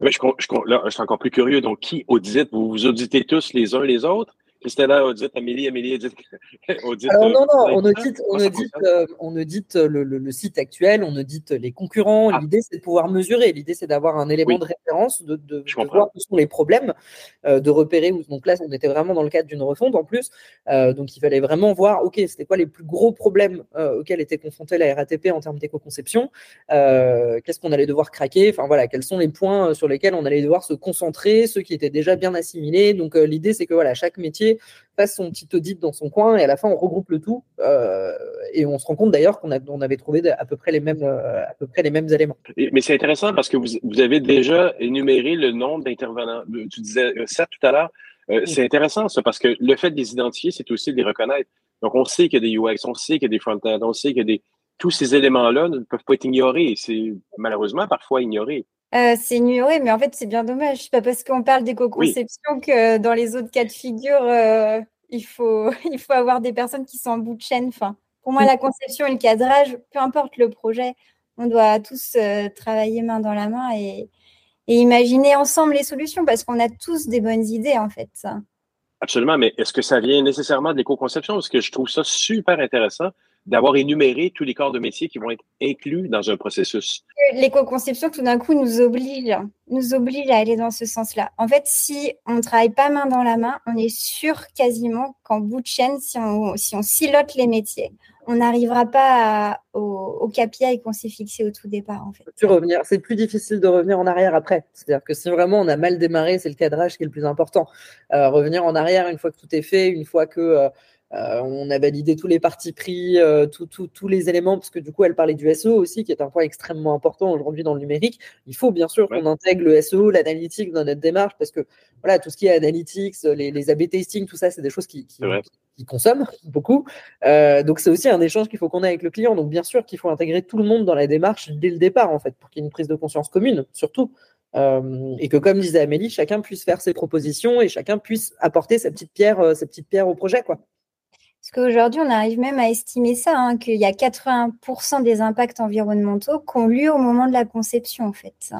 je, je, là, je suis encore plus curieux. Donc, qui audite? Vous vous auditez tous les uns les autres? Christella audite, Amélie, Amélie audite. audite Alors non, non, on audite, on audite, euh, on audite le, le, le, site actuel, on audite les concurrents. Ah. L'idée, c'est de pouvoir mesurer. L'idée, c'est d'avoir un élément oui. de référence, de, de, de voir où sont les problèmes, euh, de repérer. Où, donc là, on était vraiment dans le cadre d'une refonte en plus. Euh, donc il fallait vraiment voir, OK, c'était quoi les plus gros problèmes euh, auxquels était confrontée la RATP en termes d'éco-conception? Euh, Qu'est-ce qu'on allait devoir craquer? Enfin voilà, quels sont les points sur lesquels on allait devoir se concentrer, ceux qui étaient déjà bien assimilés. Donc l'idée, c'est que voilà, chaque métier fasse son petit audit dans son coin et à la fin on regroupe le tout euh, et on se rend compte d'ailleurs qu'on on avait trouvé à peu près les mêmes euh, à peu près les mêmes éléments. Mais c'est intéressant parce que vous, vous, avez déjà énuméré le nombre d'intervenants. Tu disais ça tout à l'heure. Euh, c'est intéressant ça parce que le fait de les identifier, c'est aussi de les reconnaître. Donc on sait qu'il y a des UX, on sait qu'il y a des front-end, on sait qu'il y a des tous ces éléments-là ne peuvent pas être ignorés. C'est malheureusement parfois ignoré. Euh, c'est ignoré, mais en fait, c'est bien dommage. C'est pas parce qu'on parle d'éco-conception oui. que dans les autres cas de figure, euh, il, faut, il faut avoir des personnes qui sont en bout de chaîne. Enfin, pour moi, la conception et le cadrage, peu importe le projet, on doit tous euh, travailler main dans la main et, et imaginer ensemble les solutions parce qu'on a tous des bonnes idées, en fait. Absolument, mais est-ce que ça vient nécessairement de l'éco-conception? Parce que je trouve ça super intéressant d'avoir énuméré tous les corps de métier qui vont être inclus dans un processus. L'éco-conception, tout d'un coup, nous oblige, nous oblige à aller dans ce sens-là. En fait, si on ne travaille pas main dans la main, on est sûr quasiment qu'en bout de chaîne, si on, si on silote les métiers, on n'arrivera pas à, au, au KPI qu'on s'est fixé au tout départ. En fait. revenir, c'est plus difficile de revenir en arrière après. C'est-à-dire que si vraiment on a mal démarré, c'est le cadrage qui est le plus important. Euh, revenir en arrière une fois que tout est fait, une fois que euh, euh, on a validé tous les partis pris, euh, tous les éléments, parce que du coup, elle parlait du SEO aussi, qui est un point extrêmement important aujourd'hui dans le numérique. Il faut bien sûr ouais. qu'on intègre le SEO, l'analytique dans notre démarche, parce que voilà, tout ce qui est analytics, les, les AB testing, tout ça, c'est des choses qui, qui, qui, consomment beaucoup. Euh, donc, c'est aussi un échange qu'il faut qu'on ait avec le client. Donc, bien sûr qu'il faut intégrer tout le monde dans la démarche dès le départ, en fait, pour qu'il y ait une prise de conscience commune, surtout. Euh, et que, comme disait Amélie, chacun puisse faire ses propositions et chacun puisse apporter sa petite pierre, euh, sa petite pierre au projet, quoi. Parce qu'aujourd'hui, on arrive même à estimer ça, hein, qu'il y a 80% des impacts environnementaux qui ont lieu au moment de la conception, en fait.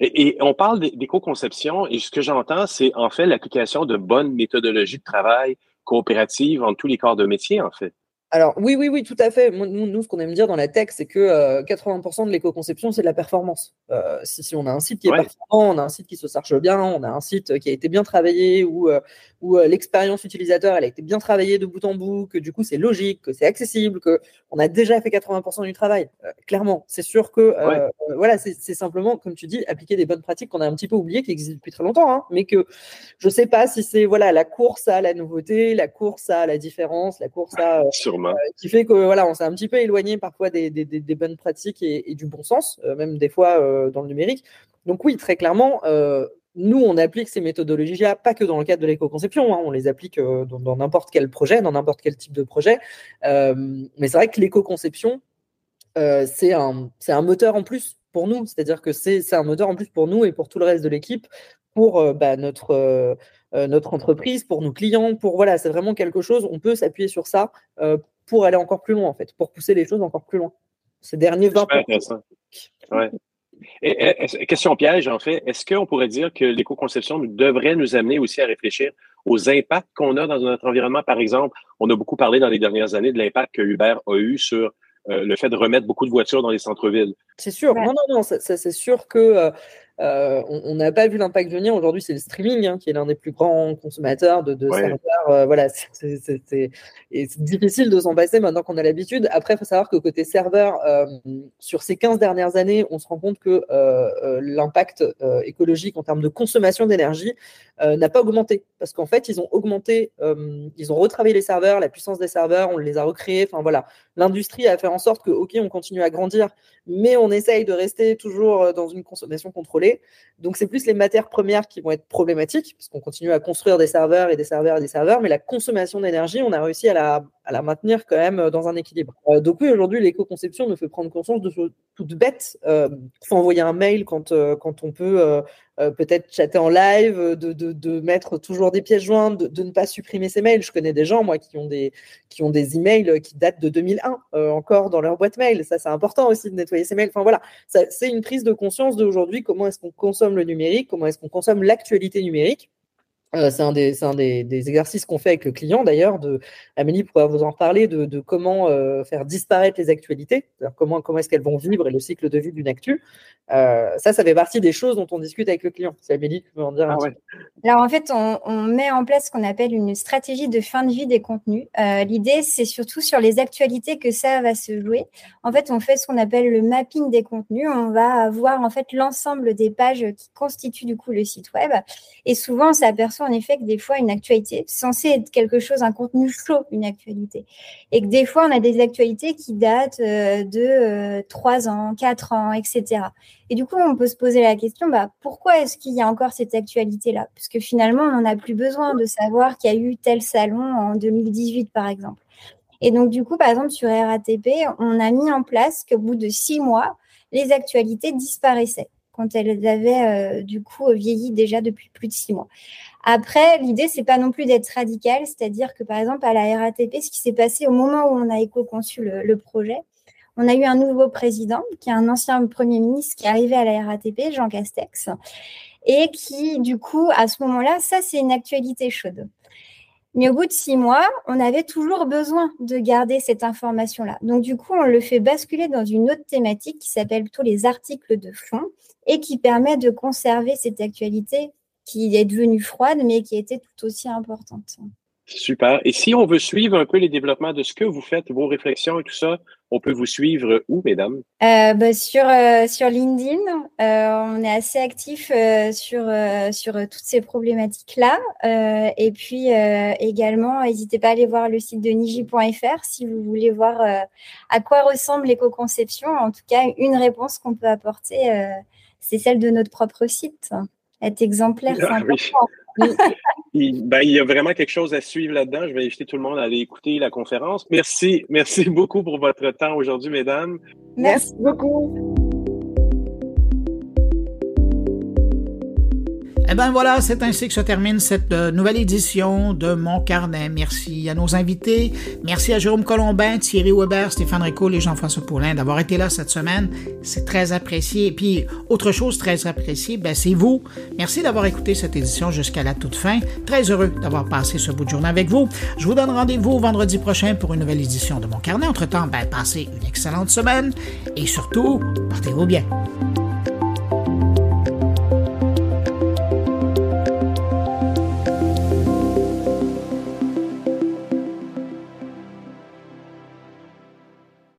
Et, on parle d'éco-conception, et ce que j'entends, c'est en fait l'application de bonnes méthodologies de travail coopérative entre tous les corps de métier, en fait. Alors oui, oui, oui, tout à fait. Nous, nous ce qu'on aime dire dans la tech, c'est que euh, 80% de l'éco-conception, c'est de la performance. Euh, si, si, on a un site qui est Ouais. performant, on a un site qui se charge bien, on a un site qui a été bien travaillé, où, euh, où euh, l'expérience utilisateur, elle a été bien travaillée de bout en bout, que du coup c'est logique, que c'est accessible, que on a déjà fait 80% du travail. Euh, clairement, c'est sûr que euh, Ouais. euh, voilà, c'est c'est simplement, comme tu dis, appliquer des bonnes pratiques qu'on a un petit peu oubliées, qui existent depuis très longtemps, hein, mais que je sais pas si c'est voilà la course à la nouveauté, la course à la différence, la course à euh, qui fait que voilà, on s'est un petit peu éloigné parfois des, bonnes pratiques et, du bon sens, euh, même des fois euh, dans le numérique. Donc oui, très clairement, nous, on applique ces méthodologies-là, pas que dans le cadre de l'éco-conception, hein, on les applique dans n'importe quel projet, dans n'importe quel type de projet. Mais c'est vrai que l'éco-conception, c'est un, un moteur en plus pour nous, c'est-à-dire que c'est un moteur en plus pour nous et pour tout le reste de l'équipe, pour euh, bah, notre, notre entreprise, pour nos clients, pour voilà, c'est vraiment quelque chose, on peut s'appuyer sur ça euh, pour aller encore plus loin en fait, pour pousser les choses encore plus loin. Ces derniers 20 Super intéressant. Ouais. Et, et- et- question piège, en fait. Est-ce qu'on pourrait dire que l'éco-conception devrait nous amener aussi à réfléchir aux impacts qu'on a dans notre environnement? Par exemple, on a beaucoup parlé dans les dernières années de l'impact que Uber a eu sur euh, le fait de remettre beaucoup de voitures dans les centres-villes. C'est sûr. Non, non, non, c'est sûr que euh, on n'a pas vu l'impact venir. Aujourd'hui, c'est le streaming hein, qui est l'un des plus grands consommateurs de, de Ouais. serveurs. euh, voilà, c'est- difficile de s'en passer maintenant qu'on a l'habitude. Après, il faut savoir que côté serveur, euh, sur ces 15 dernières années, on se rend compte que euh, l'impact écologique en termes de consommation d'énergie n'a pas augmenté. Parce qu'en fait, ils ont augmenté, ils ont retravaillé les serveurs, la puissance des serveurs, on les a recréés. Enfin voilà, l'industrie a fait en sorte que, OK, on continue à grandir, mais on essaye de rester toujours dans une consommation contrôlée. Donc, c'est plus les matières premières qui vont être problématiques, parce qu'on continue à construire des serveurs et des serveurs et des serveurs, mais la consommation d'énergie, on a réussi à la, à la maintenir quand même euh, dans un équilibre. Euh, donc, oui, aujourd'hui, l'éco-conception nous fait prendre conscience de choses toutes bêtes. Euh, faut envoyer un mail quand, euh, quand on peut peut-être chatter en live, de, de, mettre toujours des pièces jointes, de, ne pas supprimer ses mails. Je connais des gens, moi, qui ont des, qui ont des emails qui datent de 2001 euh, encore dans leur boîte mail. Ça, c'est important aussi de nettoyer ses mails. Enfin voilà, c'est une prise de conscience d'aujourd'hui. Comment est-ce qu'on consomme le numérique? Comment est-ce qu'on consomme l'actualité numérique? Euh, c'est un, des, c'est un des, des exercices qu'on fait avec le client d'ailleurs. De, Amélie pourra vous en reparler de, de comment euh, faire disparaître les actualités, comment, comment est-ce qu'elles vont vivre et le cycle de vie d'une actu. Euh, ça, ça fait partie des choses dont on discute avec le client. C'est Amélie qui peut en dire un petit peu. Alors en fait, on, on met en place ce qu'on appelle une stratégie de fin de vie des contenus. Euh, L'idée, c'est surtout sur les actualités que ça va se jouer. En fait, on fait ce qu'on appelle le mapping des contenus. On va avoir en fait l'ensemble des pages qui constituent du coup le site web. Et souvent, on s'aperçoit en effet que des fois, une actualité censée être quelque chose, un contenu chaud, une actualité. Et que des fois, on a des actualités qui datent euh, de trois ans, quatre ans, etc. Et du coup, on peut se poser la question, bah, pourquoi est-ce qu'il y a encore cette actualité-là? Parce que finalement, on n'en a plus besoin de savoir qu'il y a eu tel salon en 2018, par exemple. Et donc, du coup, par exemple, sur RATP, on a mis en place qu'au bout de six mois, les actualités disparaissaient quand elles avaient, euh, du coup, vieilli déjà depuis plus de six mois. Après, l'idée, c'est pas non plus d'être radical, c'est-à-dire que, par exemple, à la RATP, ce qui s'est passé au moment où on a éco-conçu le, projet, on a eu un nouveau président, qui est un ancien Premier ministre qui est arrivé à la RATP, Jean Castex, et qui, du coup, à ce moment-là, ça, c'est une actualité chaude. Mais au bout de six mois, on avait toujours besoin de garder cette information-là. Donc, du coup, on le fait basculer dans une autre thématique qui s'appelle plutôt les articles de fond et qui permet de conserver cette actualité qui est devenue froide, mais qui était tout aussi importante. Super. Et si on veut suivre un peu les développements de ce que vous faites, vos réflexions et tout ça, on peut vous suivre où, mesdames? Euh, bah, sur, euh, sur LinkedIn, euh, on est assez actif sur, sur toutes ces problématiques-là. Et puis également, n'hésitez pas à aller voir le site de niji.fr si vous voulez voir à quoi ressemble l'éco-conception. En tout cas, une réponse qu'on peut apporter, c'est celle de notre propre site. Être exemplaire, c'est Ah, oui. Il, ben, il y a vraiment quelque chose à suivre là-dedans. Je vais inviter tout le monde à aller écouter la conférence. Merci. Merci beaucoup pour votre temps aujourd'hui, mesdames. Merci beaucoup. Eh bien voilà, c'est ainsi que se termine cette euh, nouvelle édition de Mon Carnet. Merci à nos invités. Merci à Jérôme Colombin, Thierry Weber, Stéphane Rico et Jean-François Poulain d'avoir été là cette semaine. C'est très apprécié. Et puis, autre chose très appréciée, ben, c'est vous. Merci d'avoir écouté cette édition jusqu'à la toute fin. Très heureux d'avoir passé ce bout de journée avec vous. Je vous donne rendez-vous vendredi prochain pour une nouvelle édition de Mon Carnet. Entre-temps, ben, passez une excellente semaine et surtout, portez-vous bien.